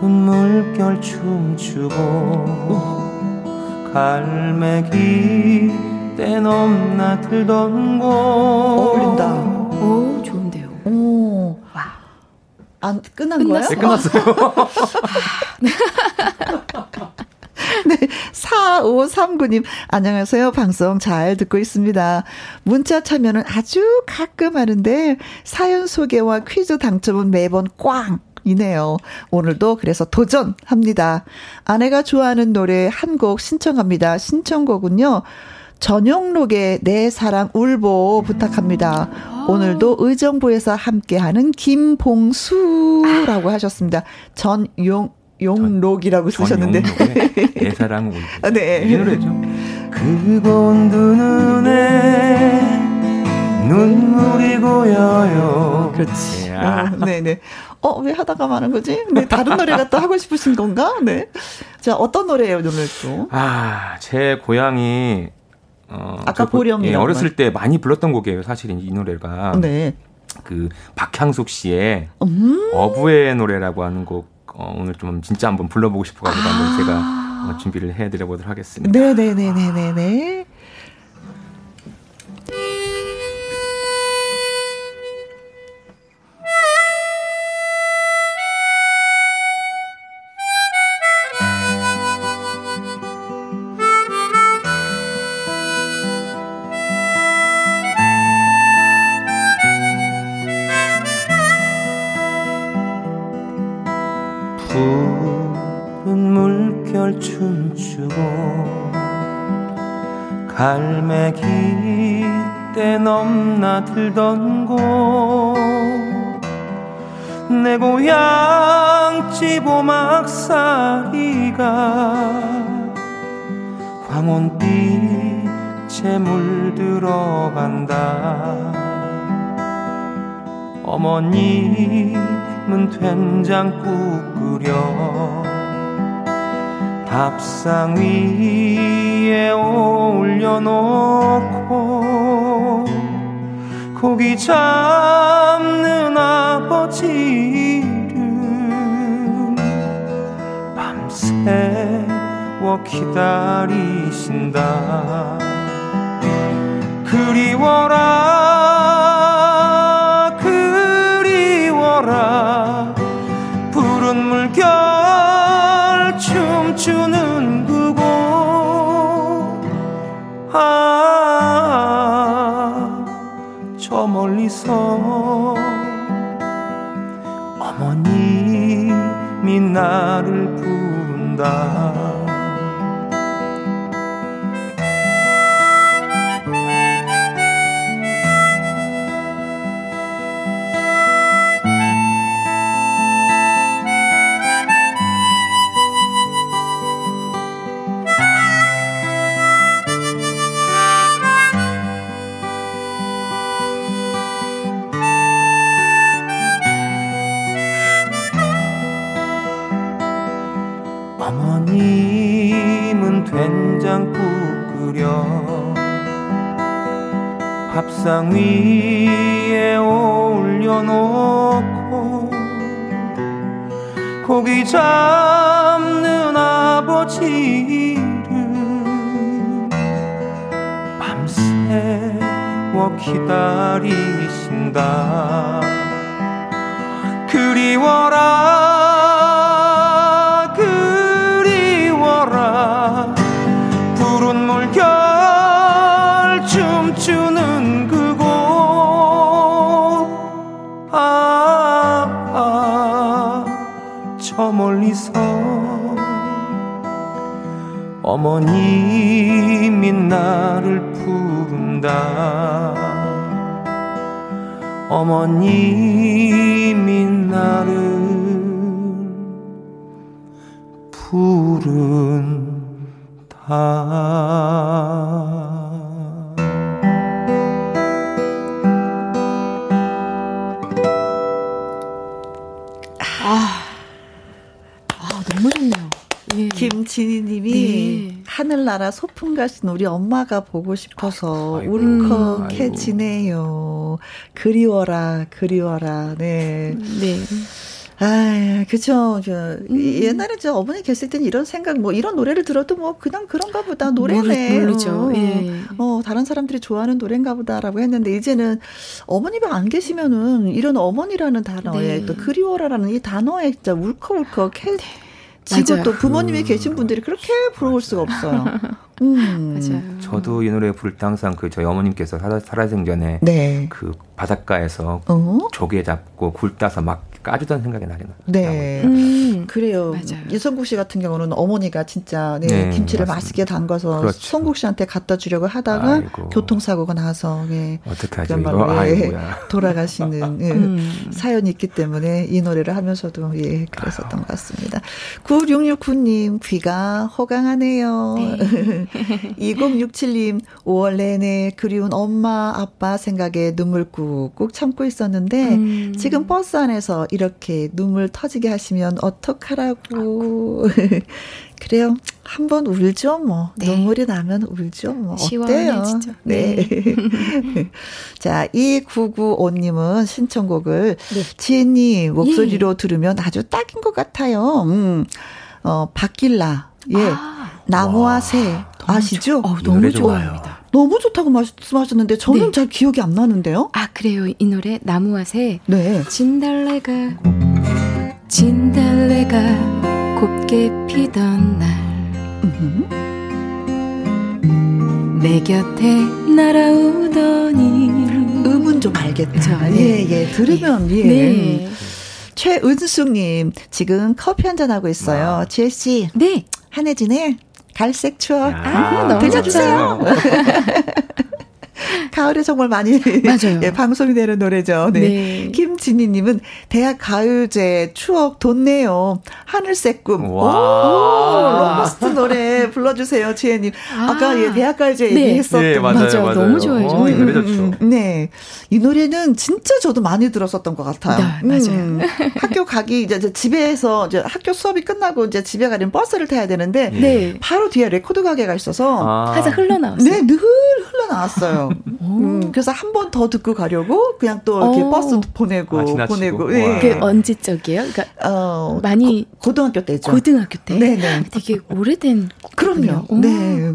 푸른 물결 춤추고 갈매기 때넘나 들던 곳 어울린다. 오 좋은데요. 오. 안 끝난 거예요? 네, 끝났어요. (laughs) 네, 4539님, 안녕하세요. 방송 잘 듣고 있습니다. 문자 참여는 아주 가끔 하는데, 사연 소개와 퀴즈 당첨은 매번 꽝! 이네요. 오늘도 그래서 도전합니다. 아내가 좋아하는 노래 한 곡 신청합니다. 신청곡은요. 전용록의 내 사랑 울보 부탁합니다. 오늘도 의정부에서 함께하는 김봉수라고 하셨습니다. 전용 용록이라고 쓰셨는데 내 사랑 (laughs) 울보. 아, 네. 이 노래죠. 그곳 두 눈에 눈물이 고여요. 그렇지. 어, 네네. 어, 왜 하다가 마는 거지? 네, 다른 노래가 또 하고 싶으신 건가? 네. 자, 어떤 노래예요, 오늘 또? 아, 제 고향이 어, 아까 보령 예, 어렸을 때 많이 불렀던 곡이에요. 사실 이 노래가. 네. 그 박향숙 씨의 음~ 어부의 노래라고 하는 곡 어, 오늘 좀 진짜 한번 불러보고 싶어가지고 아~ 한번 제가 어, 준비를 해드려보도록 하겠습니다. 네네네네네 들던 곳. 내 고향 지보막사리가 황혼빛에 물들어간다. 어머님은 된장국 끓여 밥상 위에 올려놓고 고기 잡는 아버지를 밤새워 기다리신다. 그리워라 그리워라. 푸른 물결 춤추는 그곳. 아 저 멀리서 어머님이 나를 부른다 밥상 위에 올려놓고 고기 잡는 아버지를 밤새워 기다리신다. 그리워라 어머님이 나를 부른다. 어머님이 나를 부른다 나라 소풍 가신 우리 엄마가 보고 싶어서 아이고, 울컥해지네요. 그리워라, 그리워라. 네. 네. 아, 그쵸. 저, 음. 옛날에 저 어머니 계실 때는 이런 생각, 뭐, 이런 노래를 들어도 뭐, 그냥 그런가 보다. 노래네. 모르죠. 어, 예. 어, 다른 사람들이 좋아하는 노래인가 보다라고 했는데, 이제는 어머니가 안 계시면은, 이런 어머니라는 단어에 네. 또 그리워라라는 이 단어에 진짜 울컥울컥 해, 네. 지금 또 부모님이 음. 계신 분들이 그렇게 부러울 수가 없어요. (laughs) 음. 맞아요. 저도 이 노래 부를 때 항상 그 저희 어머님께서 살아, 살아생전에 네. 그 바닷가에서 어? 조개 잡고 굴 따서 막 까주던 생각이 나긴 나요. 네. 음, 그래요. 맞아요. 이성국 씨 같은 경우는 어머니가 진짜 네, 네 김치를 맞습니다. 맛있게 담가서 그렇죠. 성국 씨한테 갖다 주려고 하다가 아이고. 교통사고가 나서 예. 어떡하죠 이거 예, (laughs) 돌아가시는 예, 음. 사연이 있기 때문에 이 노래를 하면서도 예, 그랬었던 아유. 것 같습니다. 9669님 귀가 호강하네요. 네. (laughs) 2067님 5월 내내 그리운 엄마 아빠 생각에 눈물 꾹꾹 참고 있었는데 음. 지금 버스 안에서 이렇게 눈물 터지게 하시면 어떡하라고. (laughs) 그래요. 한번 울죠, 뭐. 네. 눈물이 나면 울죠, 뭐. 어때요? 진짜. 네. 네. (laughs) 자, 2995님은 신청곡을 네. 지혜님 목소리로 예. 들으면 아주 딱인 것 같아요. 음. 어, 바길라. 예. 아. 나무와 새. 아시죠? 어, 너무 좋아합니다. 너무 좋다고 말씀하셨는데 저는 네. 잘 기억이 안 나는데요. 아 그래요 이 노래 나무와 새. 네. 진달래가 진달래가 곱게 피던 날. 내 곁에 날아오더니 음은 좀 알겠죠. 예, 예. 들으면 예. 네. 최은숙님 지금 커피 한 잔 하고 있어요. 지혜 씨. 네. 한혜진의 갈색 추억. 아, 아 들려주세요. (laughs) 가을에 정말 많이 (laughs) 맞아요. 예, 방송이 되는 노래죠. 네. 네. 김진희 님은 대학 가을제 추억 돋네요. 하늘색 꿈. 와. 오, 로버스트 노래 불러 주세요, 지혜 님. 아. 까 예, 대학 가을제 네. 얘기했었던 네, 맞아요, 맞아요. 맞아요. 너무 좋아요. 오, 이 노래 좋죠. 음, 음, 네. 이 노래는 진짜 저도 많이 들었었던 것 같아요. 네, 맞아요. 음, 학교 가기 이제 집에서 이제 학교 수업이 끝나고 이제 집에 가려면 버스를 타야 되는데 네. 바로 뒤에 레코드 가게가 있어서 아. 항상 흘러나왔어요. 네, 늘 흘러나왔어요. 음, 그래서 한 번 더 듣고 가려고 그냥 또 이렇게 오. 버스 보내고 아, 보내고. 네. 그 언제적이에요? 그러니까 어, 많이 고, 고등학교 때죠. 고등학교 때. 네네. 네. 되게 오래된. 그럼요. 네.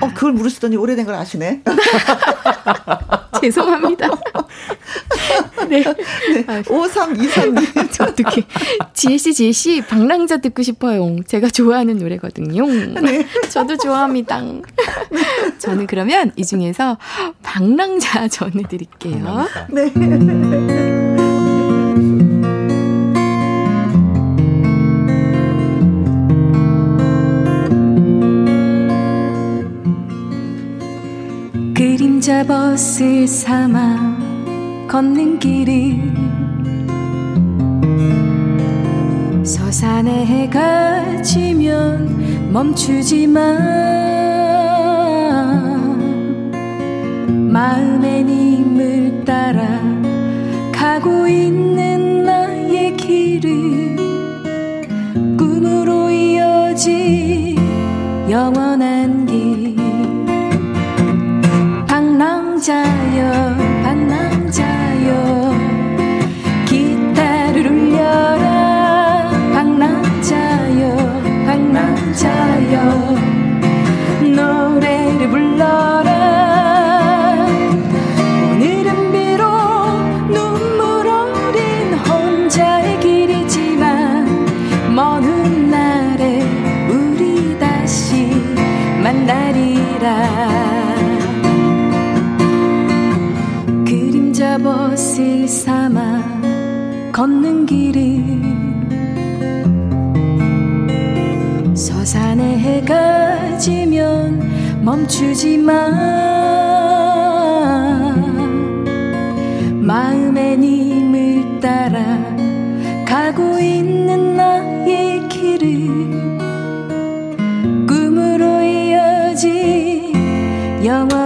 어, 그걸 물으시더니 오래된 걸 아시네. (laughs) (laughs) 죄송합니다. (laughs) 네. 네. 5323님. 저 어떻게. 지혜씨, 지혜씨, 방랑자 듣고 싶어요. 제가 좋아하는 노래거든요. 네. (laughs) 저도 좋아합니다. 저는 그러면 이 중에서 방랑자 전해드릴게요. 네. 그림자 버스 삼아 걷는 길은 서산에 해가 지면 멈추지만 마음의 님을 따라 가고 있는 나의 길은 꿈으로 이어진 영원한 방랑자여 방랑자여. 기타를 울려라 방랑자여 방랑자여 빛을 삼아 걷는 길은 서산에 해가 지면 멈추지 마. 마음의 님을 따라 가고 있는 나의 길은 꿈으로 이어진 영원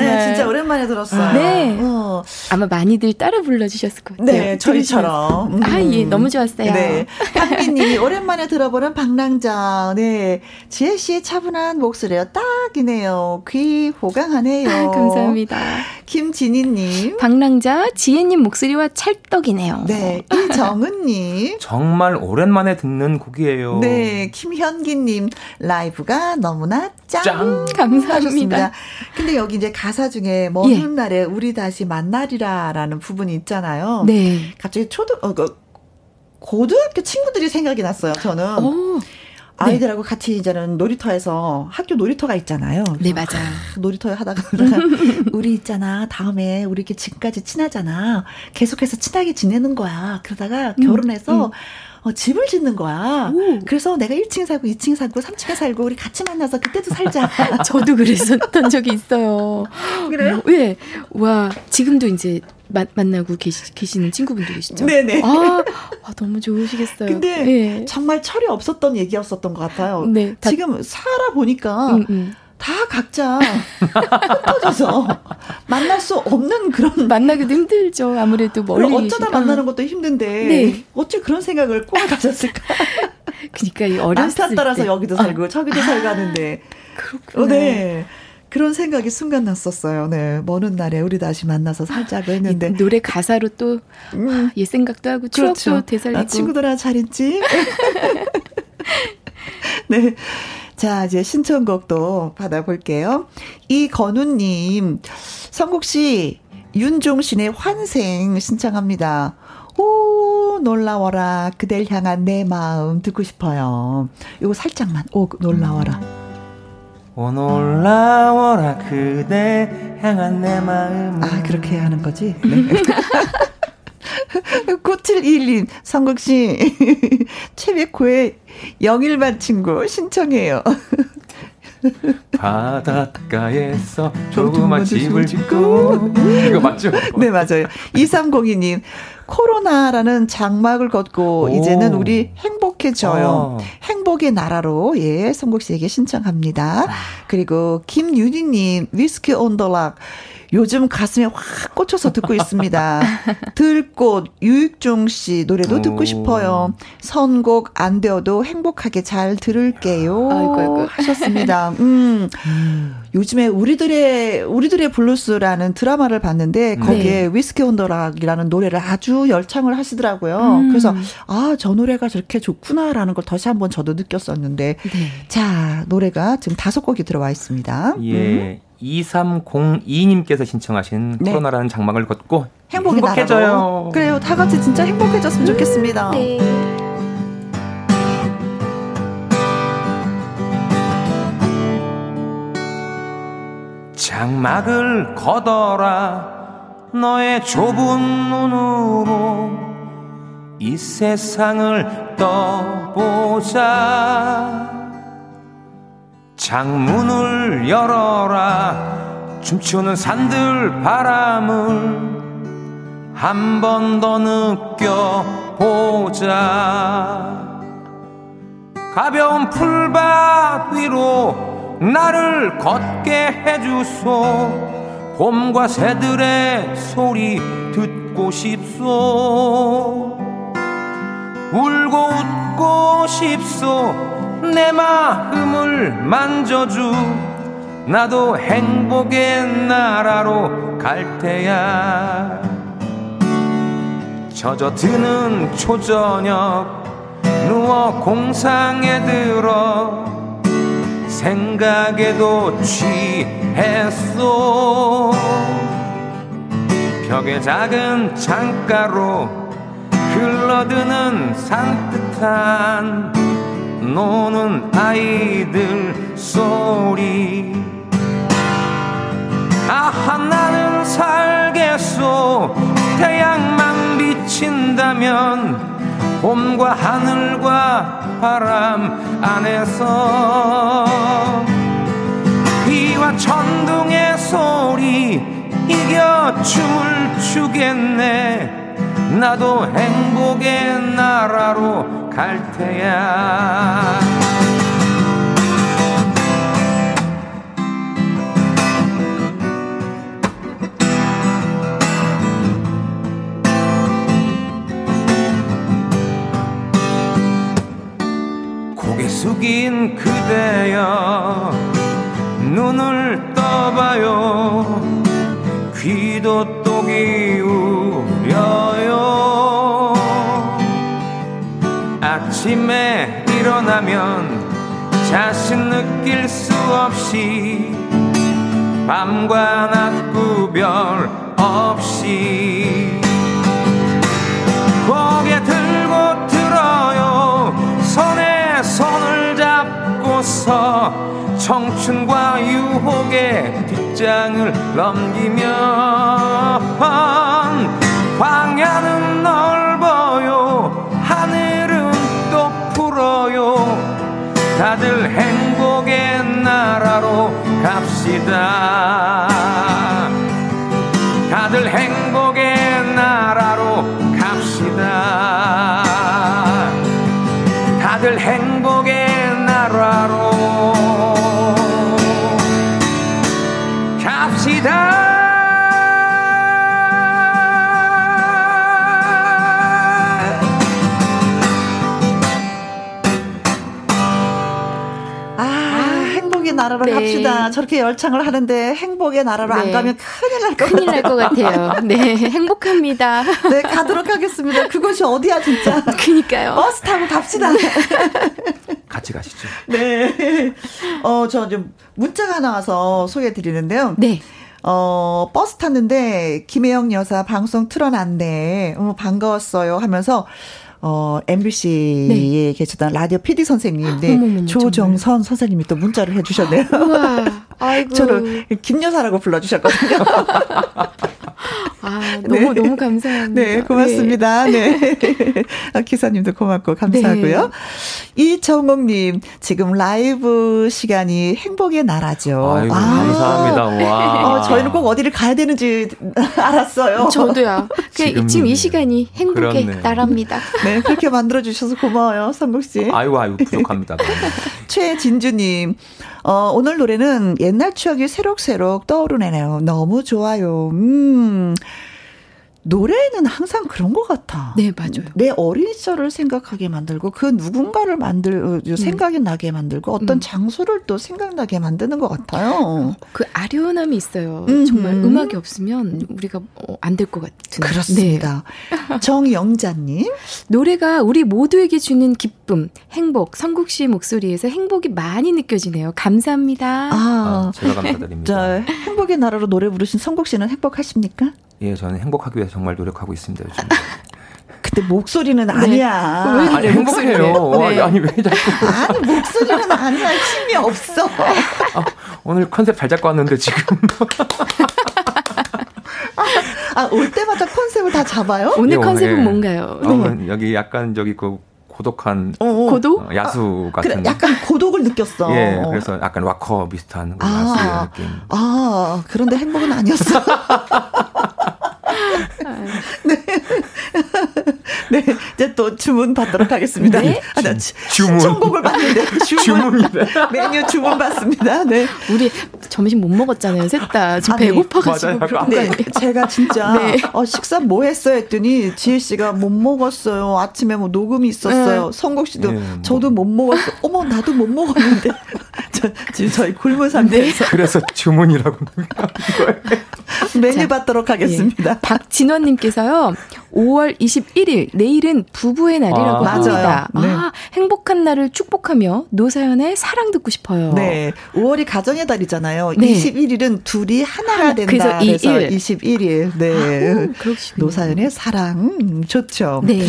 정말. 네, 진짜 오랜만에 들었어요. 네. 어. 아마 많이들 따라 불러주셨을 것 같아요. 네, 저희처럼. 음. 아, 예, 너무 좋았어요. 네. 한민님이 오랜만에 들어보는 방랑자. 네. 지혜 씨의 차분한 목소리가 딱이네요. 귀 호강하네요. 아, 감사합니다. 김진희님. 방랑자 지혜님 목소리와 찰떡이네요. 네. 이정은님. (laughs) 정말 오랜만에 듣는 곡이에요. 네. 김현기님. 라이브가 너무나 짱. 짱. 감사합니다. 근데 여기 이제 가사 중에 먼 예. 날에 우리 다시 만나리라라는 부분이 있잖아요. 네. 갑자기 초등, 어, 그, 고등학교 친구들이 생각이 났어요, 저는. 오. 아이들하고 네. 같이 이제는 놀이터에서 학교 놀이터가 있잖아요. 네, 맞아요. 놀이터에 하다가 (laughs) 우리 있잖아. 다음에 우리 이렇게 지금까지 친하잖아. 계속해서 친하게 지내는 거야. 그러다가 음, 결혼해서 음. 어, 집을 짓는 거야. 오. 그래서 내가 1층에 살고 2층에 살고 3층에 살고 우리 같이 만나서 그때도 살자. (laughs) 저도 그랬었던 적이 있어요. 그래요? 예. 네. 와, 지금도 이제 마, 만나고 계시, 계시는 친구분도 계시죠? 네네. 아, 아 너무 좋으시겠어요. 근데 네. 정말 철이 없었던 얘기였었던 것 같아요. 네. 다, 지금 살아보니까 음, 음. 다 각자 (laughs) 흩어져서 만날 수 없는 그런 (laughs) 만나기도 힘들죠. 아무래도 멀리 어쩌다 계시... 만나는 것도 힘든데 네. 어찌 그런 생각을 꼭 가졌을까? (laughs) 그러니까 이 어렸을 남편 따라서 여기도 살고 아. 저기도 살고 하는데 그렇구나. 어, 네. 그런 생각이 순간 났었어요. 네. 먼 날에 우리 다시 만나서 살자고 했는데. 노래 가사로 또, 음. 옛 생각도 하고, 추억도 그렇죠. 되살리고. 친구들아 잘 있지? (laughs) 네. 자, 이제 신청곡도 받아볼게요. 이건우님, 성국씨, 윤종신의 환생 신청합니다. 오, 놀라워라. 그댈 향한 내 마음 듣고 싶어요. 요거 살짝만, 오, 놀라워라. 오, 놀라워라. 그대 향한 내 마음. 아, 그렇게 하는 거지? 네. (laughs) (laughs) 9721님, 성국씨, (laughs) 최백호의 영일반 친구 신청해요. (laughs) 바닷가에서 조그만 집을 짓고 이거 맞죠? 네 맞아요. 2302님 코로나라는 장막을 걷고 오. 이제는 우리 행복해져요. 아. 행복의 나라로 예 성국 씨에게 신청합니다. 아. 그리고 김유니님 위스키 온더락 요즘 가슴에 확 꽂혀서 듣고 있습니다. (laughs) 들꽃 유익종 씨 노래도 오. 듣고 싶어요. 선곡 안 되어도 행복하게 잘 들을게요. 아이고, 아이고. 하셨습니다. 음. (laughs) 음. 요즘에 우리들의 우리들의 블루스라는 드라마를 봤는데 거기에 네. 위스키 온더락이라는 노래를 아주 열창을 하시더라고요. 음. 그래서 아 저 노래가 저렇게 좋구나라는 걸 다시 한번 저도 느꼈었는데 네. 자 노래가 지금 다섯 곡이 들어와 있습니다. 예. 음. 2302님께서 신청하신 네. 코로나라는 장막을 걷고 행복해져요. 나라로. 그래요. 다 같이 진짜 행복해졌으면 좋겠습니다. 네. 장막을 걷어라 너의 좁은 눈으로 이 세상을 떠보자 창문을 열어라. 춤추는 산들 바람을 한 번 더 느껴보자. 가벼운 풀밭 위로 나를 걷게 해주소. 봄과 새들의 소리 듣고 싶소. 울고 웃고 싶소 내 마음을 만져주. 나도 행복의 나라로 갈 테야. 젖어드는 초저녁 누워 공상에 들어 생각에도 취했소. 벽에 작은 창가로 흘러드는 산뜻한 노는 아이들 소리. 아하 나는 살겠소. 태양만 비친다면 봄과 하늘과 바람 안에서 비와 천둥의 소리 이겨 춤을 추겠네. 나도 행복의 나라로 갈 테야. 숙인 그대여 눈을 떠봐요. 귀도 또기 일어나면 자신 느낄 수 없이 밤과 낮 구별 없이 고개 들고 들어요. 손에 손을 잡고서 청춘과 유혹의 뒷장을 넘기면 광야는 넓 다들 행복의 나라로 갑시다. 다들 행복의 나라로 네. 갑시다. 저렇게 열창을 하는데 행복의 나라로 네. 안 가면 큰일 날 것 같아요. 큰일 날 것 같아요. 네, (laughs) 행복합니다. 네, 가도록 하겠습니다. 그것이 어디야 진짜. 그니까요. 버스 타고 갑시다. 네. (laughs) 같이 가시죠. 네. 어, 저 좀 문자가 나와서 소개해 드리는데요. 네. 어, 버스 탔는데 김혜영 여사 방송 틀어놨네. 어, 반가웠어요 하면서 어, MBC에 네. 계시던 라디오 PD 선생님, 네. 어머머머, 조정선 정말. 선생님이 또 문자를 해주셨네요. (laughs) 저를 김여사라고 불러주셨거든요. (laughs) (laughs) 아, 너무, 네. 너무 감사합니다. 네, 고맙습니다. 네. 네. (laughs) 아, 기사님도 고맙고 감사하고요. 네. 이정옥님, 지금 라이브 시간이 행복의 나라죠. 아이고, 아, 감사합니다. 와. 어, 저희는 꼭 어디를 가야 되는지 (laughs) 알았어요. 저도요. 지금, 지금 이 시간이 행복의 그렇네. 나라입니다. 네, 그렇게 만들어주셔서 고마워요, 성국씨. 아이고, 아이고, 부족합니다. 최진주님, 어, 오늘 노래는 옛날 추억이 새록새록 떠오르네요. 너무 좋아요. 음. 嗯 노래는 항상 그런 것 같아. 네, 맞아요. 내 어린 시절을 생각하게 만들고 그 누군가를 만들 어, 음. 생각이 나게 만들고 어떤 음. 장소를 또 생각나게 만드는 것 같아요. 그 아련함이 있어요. 음 정말 음악이 없으면 우리가 어, 안될 것 같은. 그렇습니다. 네. (laughs) 정영자님 노래가 우리 모두에게 주는 기쁨, 행복, 성국 씨 목소리에서 행복이 많이 느껴지네요. 감사합니다. 아, 아 제가 감사드립니다. 자, 행복의 나라로 노래 부르신 성국 씨는 행복하십니까? 예, 저는 행복하기 위해서 정말 노력하고 있습니다, 요즘. (laughs) 그때 목소리는 네. 아니야. 왜 아니, 행복해요. 네. 아니, 왜 자꾸. 아니, 목소리는 아니야. 힘이 없어. (laughs) 아, 오늘 컨셉 잘 잡고 왔는데, 지금. (laughs) 아, 올 때마다 컨셉을 다 잡아요? 오늘 네, 컨셉은 네. 뭔가요? 네. 여기 약간 저기 그 고독한 어, 어. 고독 어, 야수 아, 같은 그래, 약간 고독을 느꼈어. 예, 그래서 약간 락커 비슷한 아, 야수의 느낌. 아, 그런데 행복은 아니었어. 네. (laughs) (laughs) 네. 이제 또 주문 받도록 하겠습니다. 네? 아, 나 주문. 천곡을 받는데. (laughs) 주문. 메뉴 주문 받습니다. 네. 우리 점심 못 먹었잖아요, 셋 다. 지금 배고파가지고. 네. 제가 진짜, (laughs) 네. 어, 식사 뭐 했어요? 했더니, 지혜 씨가 못 먹었어요. 아침에 뭐 녹음이 있었어요. 네. 성국 씨도, 네, 뭐. 저도 못 먹었어. 어머, 나도 못 먹었는데. (laughs) 저, 지금 저희 굶은 상태에서. 그래서 주문이라고. 메뉴 자, 받도록 하겠습니다. 예. 박진원님께서요. 5월 21일 내일은 부부의 날이라고 아, 합니다. 네. 아, 행복한 날을 축복하며 노사연의 사랑 듣고 싶어요. 네. 5월이 가정의 달이잖아요. 네. 21일은 둘이 하나가 된다. 그래서, 그래서 21일. 네. 아, 노사연의 사랑 음, 좋죠. 네.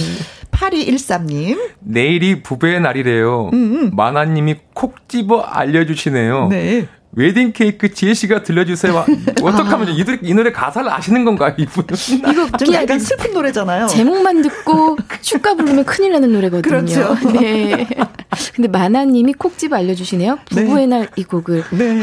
8213님. 내일이 부부의 날이래요. 음, 음. 마나님이 콕 집어 알려주시네요. 네. 웨딩 케이크 지혜 씨가 들려주세요. (laughs) 어떡하면 아. 이, 노래, 이 노래 가사를 아시는 건가요, 이분? (laughs) 이거 좀 약간 슬픈 노래잖아요. 제목만 듣고 (laughs) 축가 부르면 큰일 나는 노래거든요. 그렇죠. 네. 근데 마나님이 콕 집어 알려주시네요. 부부의 네. 날이 곡을. 네.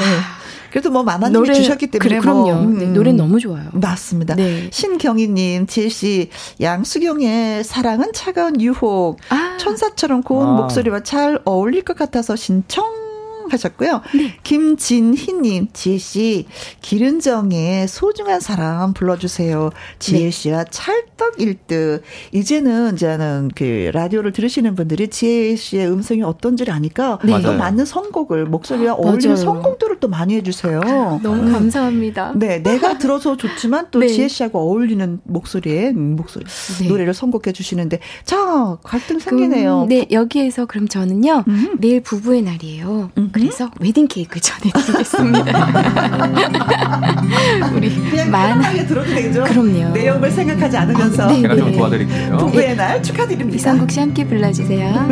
그래도 뭐 만화님이 노래, 주셨기 때문에 그래, 뭐, 그럼요. 뭐, 음, 네, 노래 너무 좋아요. 맞습니다. 네. 신경희님, 지혜 씨, 양수경의 사랑은 차가운 유혹, 아. 천사처럼 고운 아. 목소리와 잘 어울릴 것 같아서 신청. 하셨고요. 네. 김진희님, 지혜씨, 기른정의 소중한 사람 불러주세요. 지혜씨와 네. 찰떡 1등. 이제는, 이제는 그 라디오를 들으시는 분들이 지혜씨의 음성이 어떤지를 아니까 네. 또 맞는 선곡을, 목소리와 어울리는 선곡들을 또 많이 해주세요. 너무 음. 감사합니다. 네, 내가 들어서 좋지만 또 (laughs) 네. 지혜씨하고 어울리는 목소리에, 목소리, 네. 노래를 선곡해 주시는데, 자, 갈등 생기네요. 음, 네, 여기에서 그럼 저는요, 음. 내일 부부의 날이에요. 음. 그래서 웨딩 케이크 전해드리겠습니다. (laughs) 우리 그냥 만하게 들어도 되죠. 그럼요. 내용을 생각하지 않으면서 아, 네, 제가 좀 도와드릴게요. 부부의 네. 날 축하드립니다. 이상국 씨 함께 불러주세요.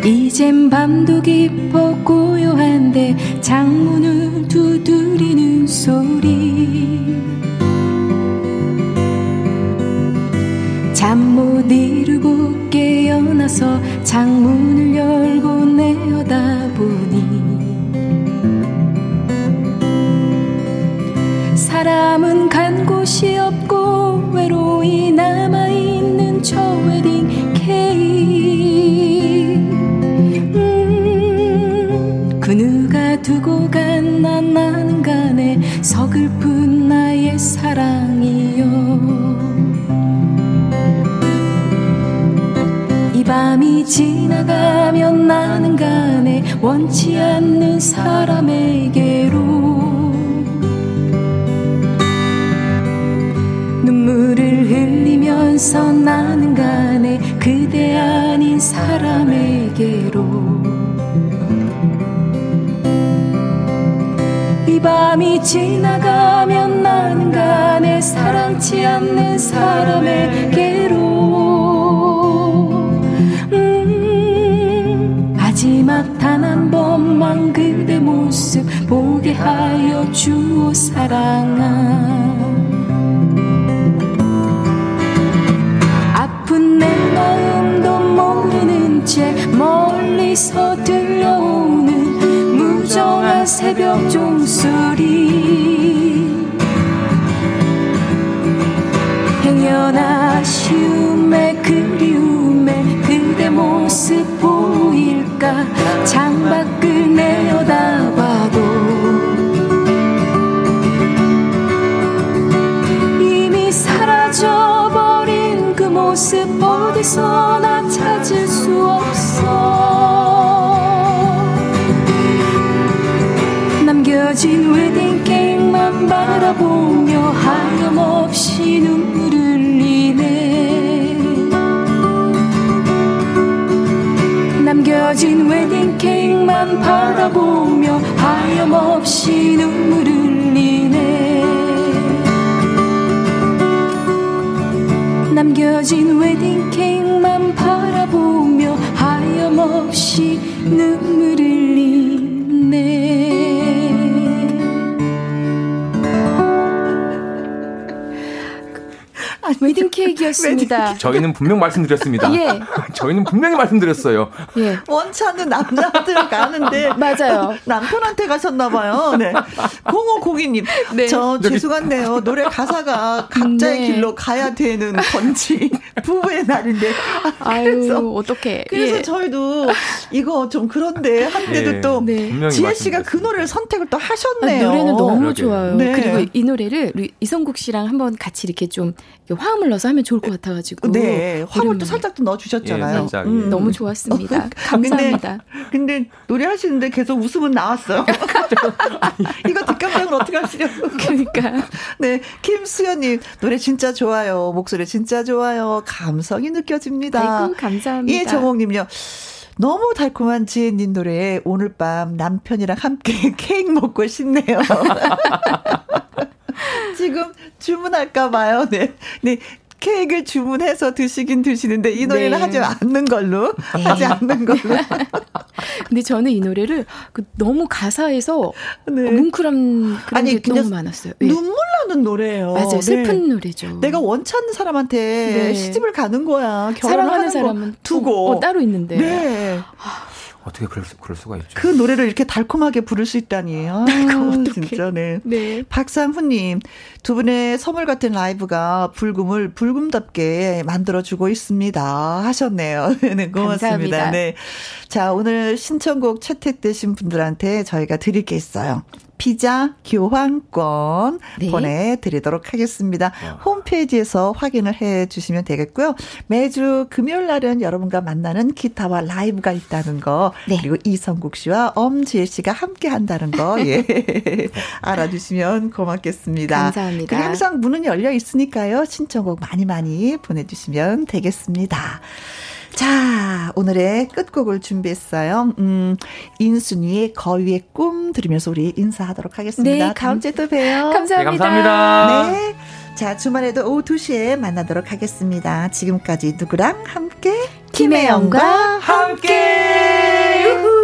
(laughs) 이젠 밤도 깊어 고요한데 창문을 두드리는 소리 잠 못 이루고 깨어나서 창문을 열고 내어다 보니 사람은 간 곳이 없고 외로이 남아있는 저 웨딩 케이크. 음, 그 누가 두고 간나 나는 간에 서글픈 지나가면 나는 가네 원치 않는 사람에게로 눈물을 흘리면서 나는 가네 그대 아닌 사람에게로. 이 밤이 지나가면 나는 가네 사랑치 않는 사람에게로 마지막 단 한 번만 그대 모습 보게 하여 주오 사랑아. 아픈 내 마음도 모르는 채 멀리서 들려오는 무정한 새벽 종소리. 행여나 보일까? 창밖을 내어다봐도 이미 사라져버린 그 모습 어디서나 찾을 수 없어. 남겨진 웨딩 케이크만 바라보며 하염없이 눈 남겨진 웨딩 케이크만 바라보며 하염없이 눈물을 흘리네. 남겨진 웨딩 케이크만 바라보며 하염없이 눈물을 흘리네 웨딩 케이크였습니다. 저희는 분명 말씀드렸습니다. 예. (laughs) 저희는 분명히 말씀드렸어요. 예. 원차는 남자한테 가는데 (laughs) 맞아요. 남편한테 가셨나 봐요. 네. 0502님, 네. 저 죄송한데요. 노래 가사가 각자의 네. 길로 가야 되는 건지 (laughs) 부부의 날인데. 아유, 어떻게? 그래서 예. 저희도 이거 좀 그런데 한데도 예. 또 네. 지혜 씨가 그 노래를 선택을 또 하셨네요. 아, 노래는 너무 그러게요. 좋아요. 네. 그리고 이 노래를 이성국 씨랑 한번 같이 이렇게 좀 화음을 넣어서 하면 좋을 것 같아가지고. 네, 화음을 또 살짝 또 넣어주셨잖아요. 예, 살짝, 음. 너무 좋았습니다. (laughs) 감사합니다. 근데, 근데 노래하시는데 계속 웃음은 나왔어요. (laughs) 이거 뒷감당을 어떻게 하시려고. 그러니까. (laughs) 네, 김수현님 노래 진짜 좋아요. 목소리 진짜 좋아요. 감성이 느껴집니다. 아이고, 감사합니다. 이정옥님요. 너무 달콤한 지혜님 노래에 오늘 밤 남편이랑 함께 케이크 먹고 싶네요. 지금 주문할까 봐요. 네. 네. 케이크를 주문해서 드시긴 드시는데 이 노래는 네. 하지 않는 걸로 네. 하지 않는 걸로. (laughs) 근데 저는 이 노래를 그 너무 가사에서 네. 뭉클한 그런 아니, 게 너무 많았어요. 네. 눈물 나는 노래예요. 맞아요. 슬픈 네. 노래죠. 내가 원치 않는 사람한테 네. 시집을 가는 거야. 결혼하는 사람은 두고 어, 따로 있는데. 네. 아, 어떻게 그럴, 수, 그럴 수가 있죠. 그 노래를 이렇게 달콤하게 부를 수 있다니. 아, (laughs) 진짜, 네. 네. 박상훈님, 두 분의 선물 같은 라이브가 불금을 불금답게 만들어주고 있습니다. 하셨네요. (laughs) 네, 고맙습니다. 감사합니다. 네. 자, 오늘 신청곡 채택되신 분들한테 저희가 드릴 게 있어요. 피자 교환권 네. 보내드리도록 하겠습니다. 와. 홈페이지에서 확인을 해 주시면 되겠고요. 매주 금요일 날은 여러분과 만나는 기타와 라이브가 있다는 거 네. 그리고 이성국 씨와 엄지혜 씨가 함께 한다는 거 예. (laughs) 알아주시면 고맙겠습니다. 감사합니다. 항상 문은 열려 있으니까요. 신청곡 많이 많이 보내주시면 되겠습니다. 자, 오늘의 끝곡을 준비했어요. 음, 인순이의 거위의 꿈 들으면서 우리 인사하도록 하겠습니다. 네, 다음 주에 또 봬요. (laughs) 감사합니다. 네, 감사합니다. 네. 자, 주말에도 오후 2시에 만나도록 하겠습니다. 지금까지 누구랑 함께? 김혜영과 함께!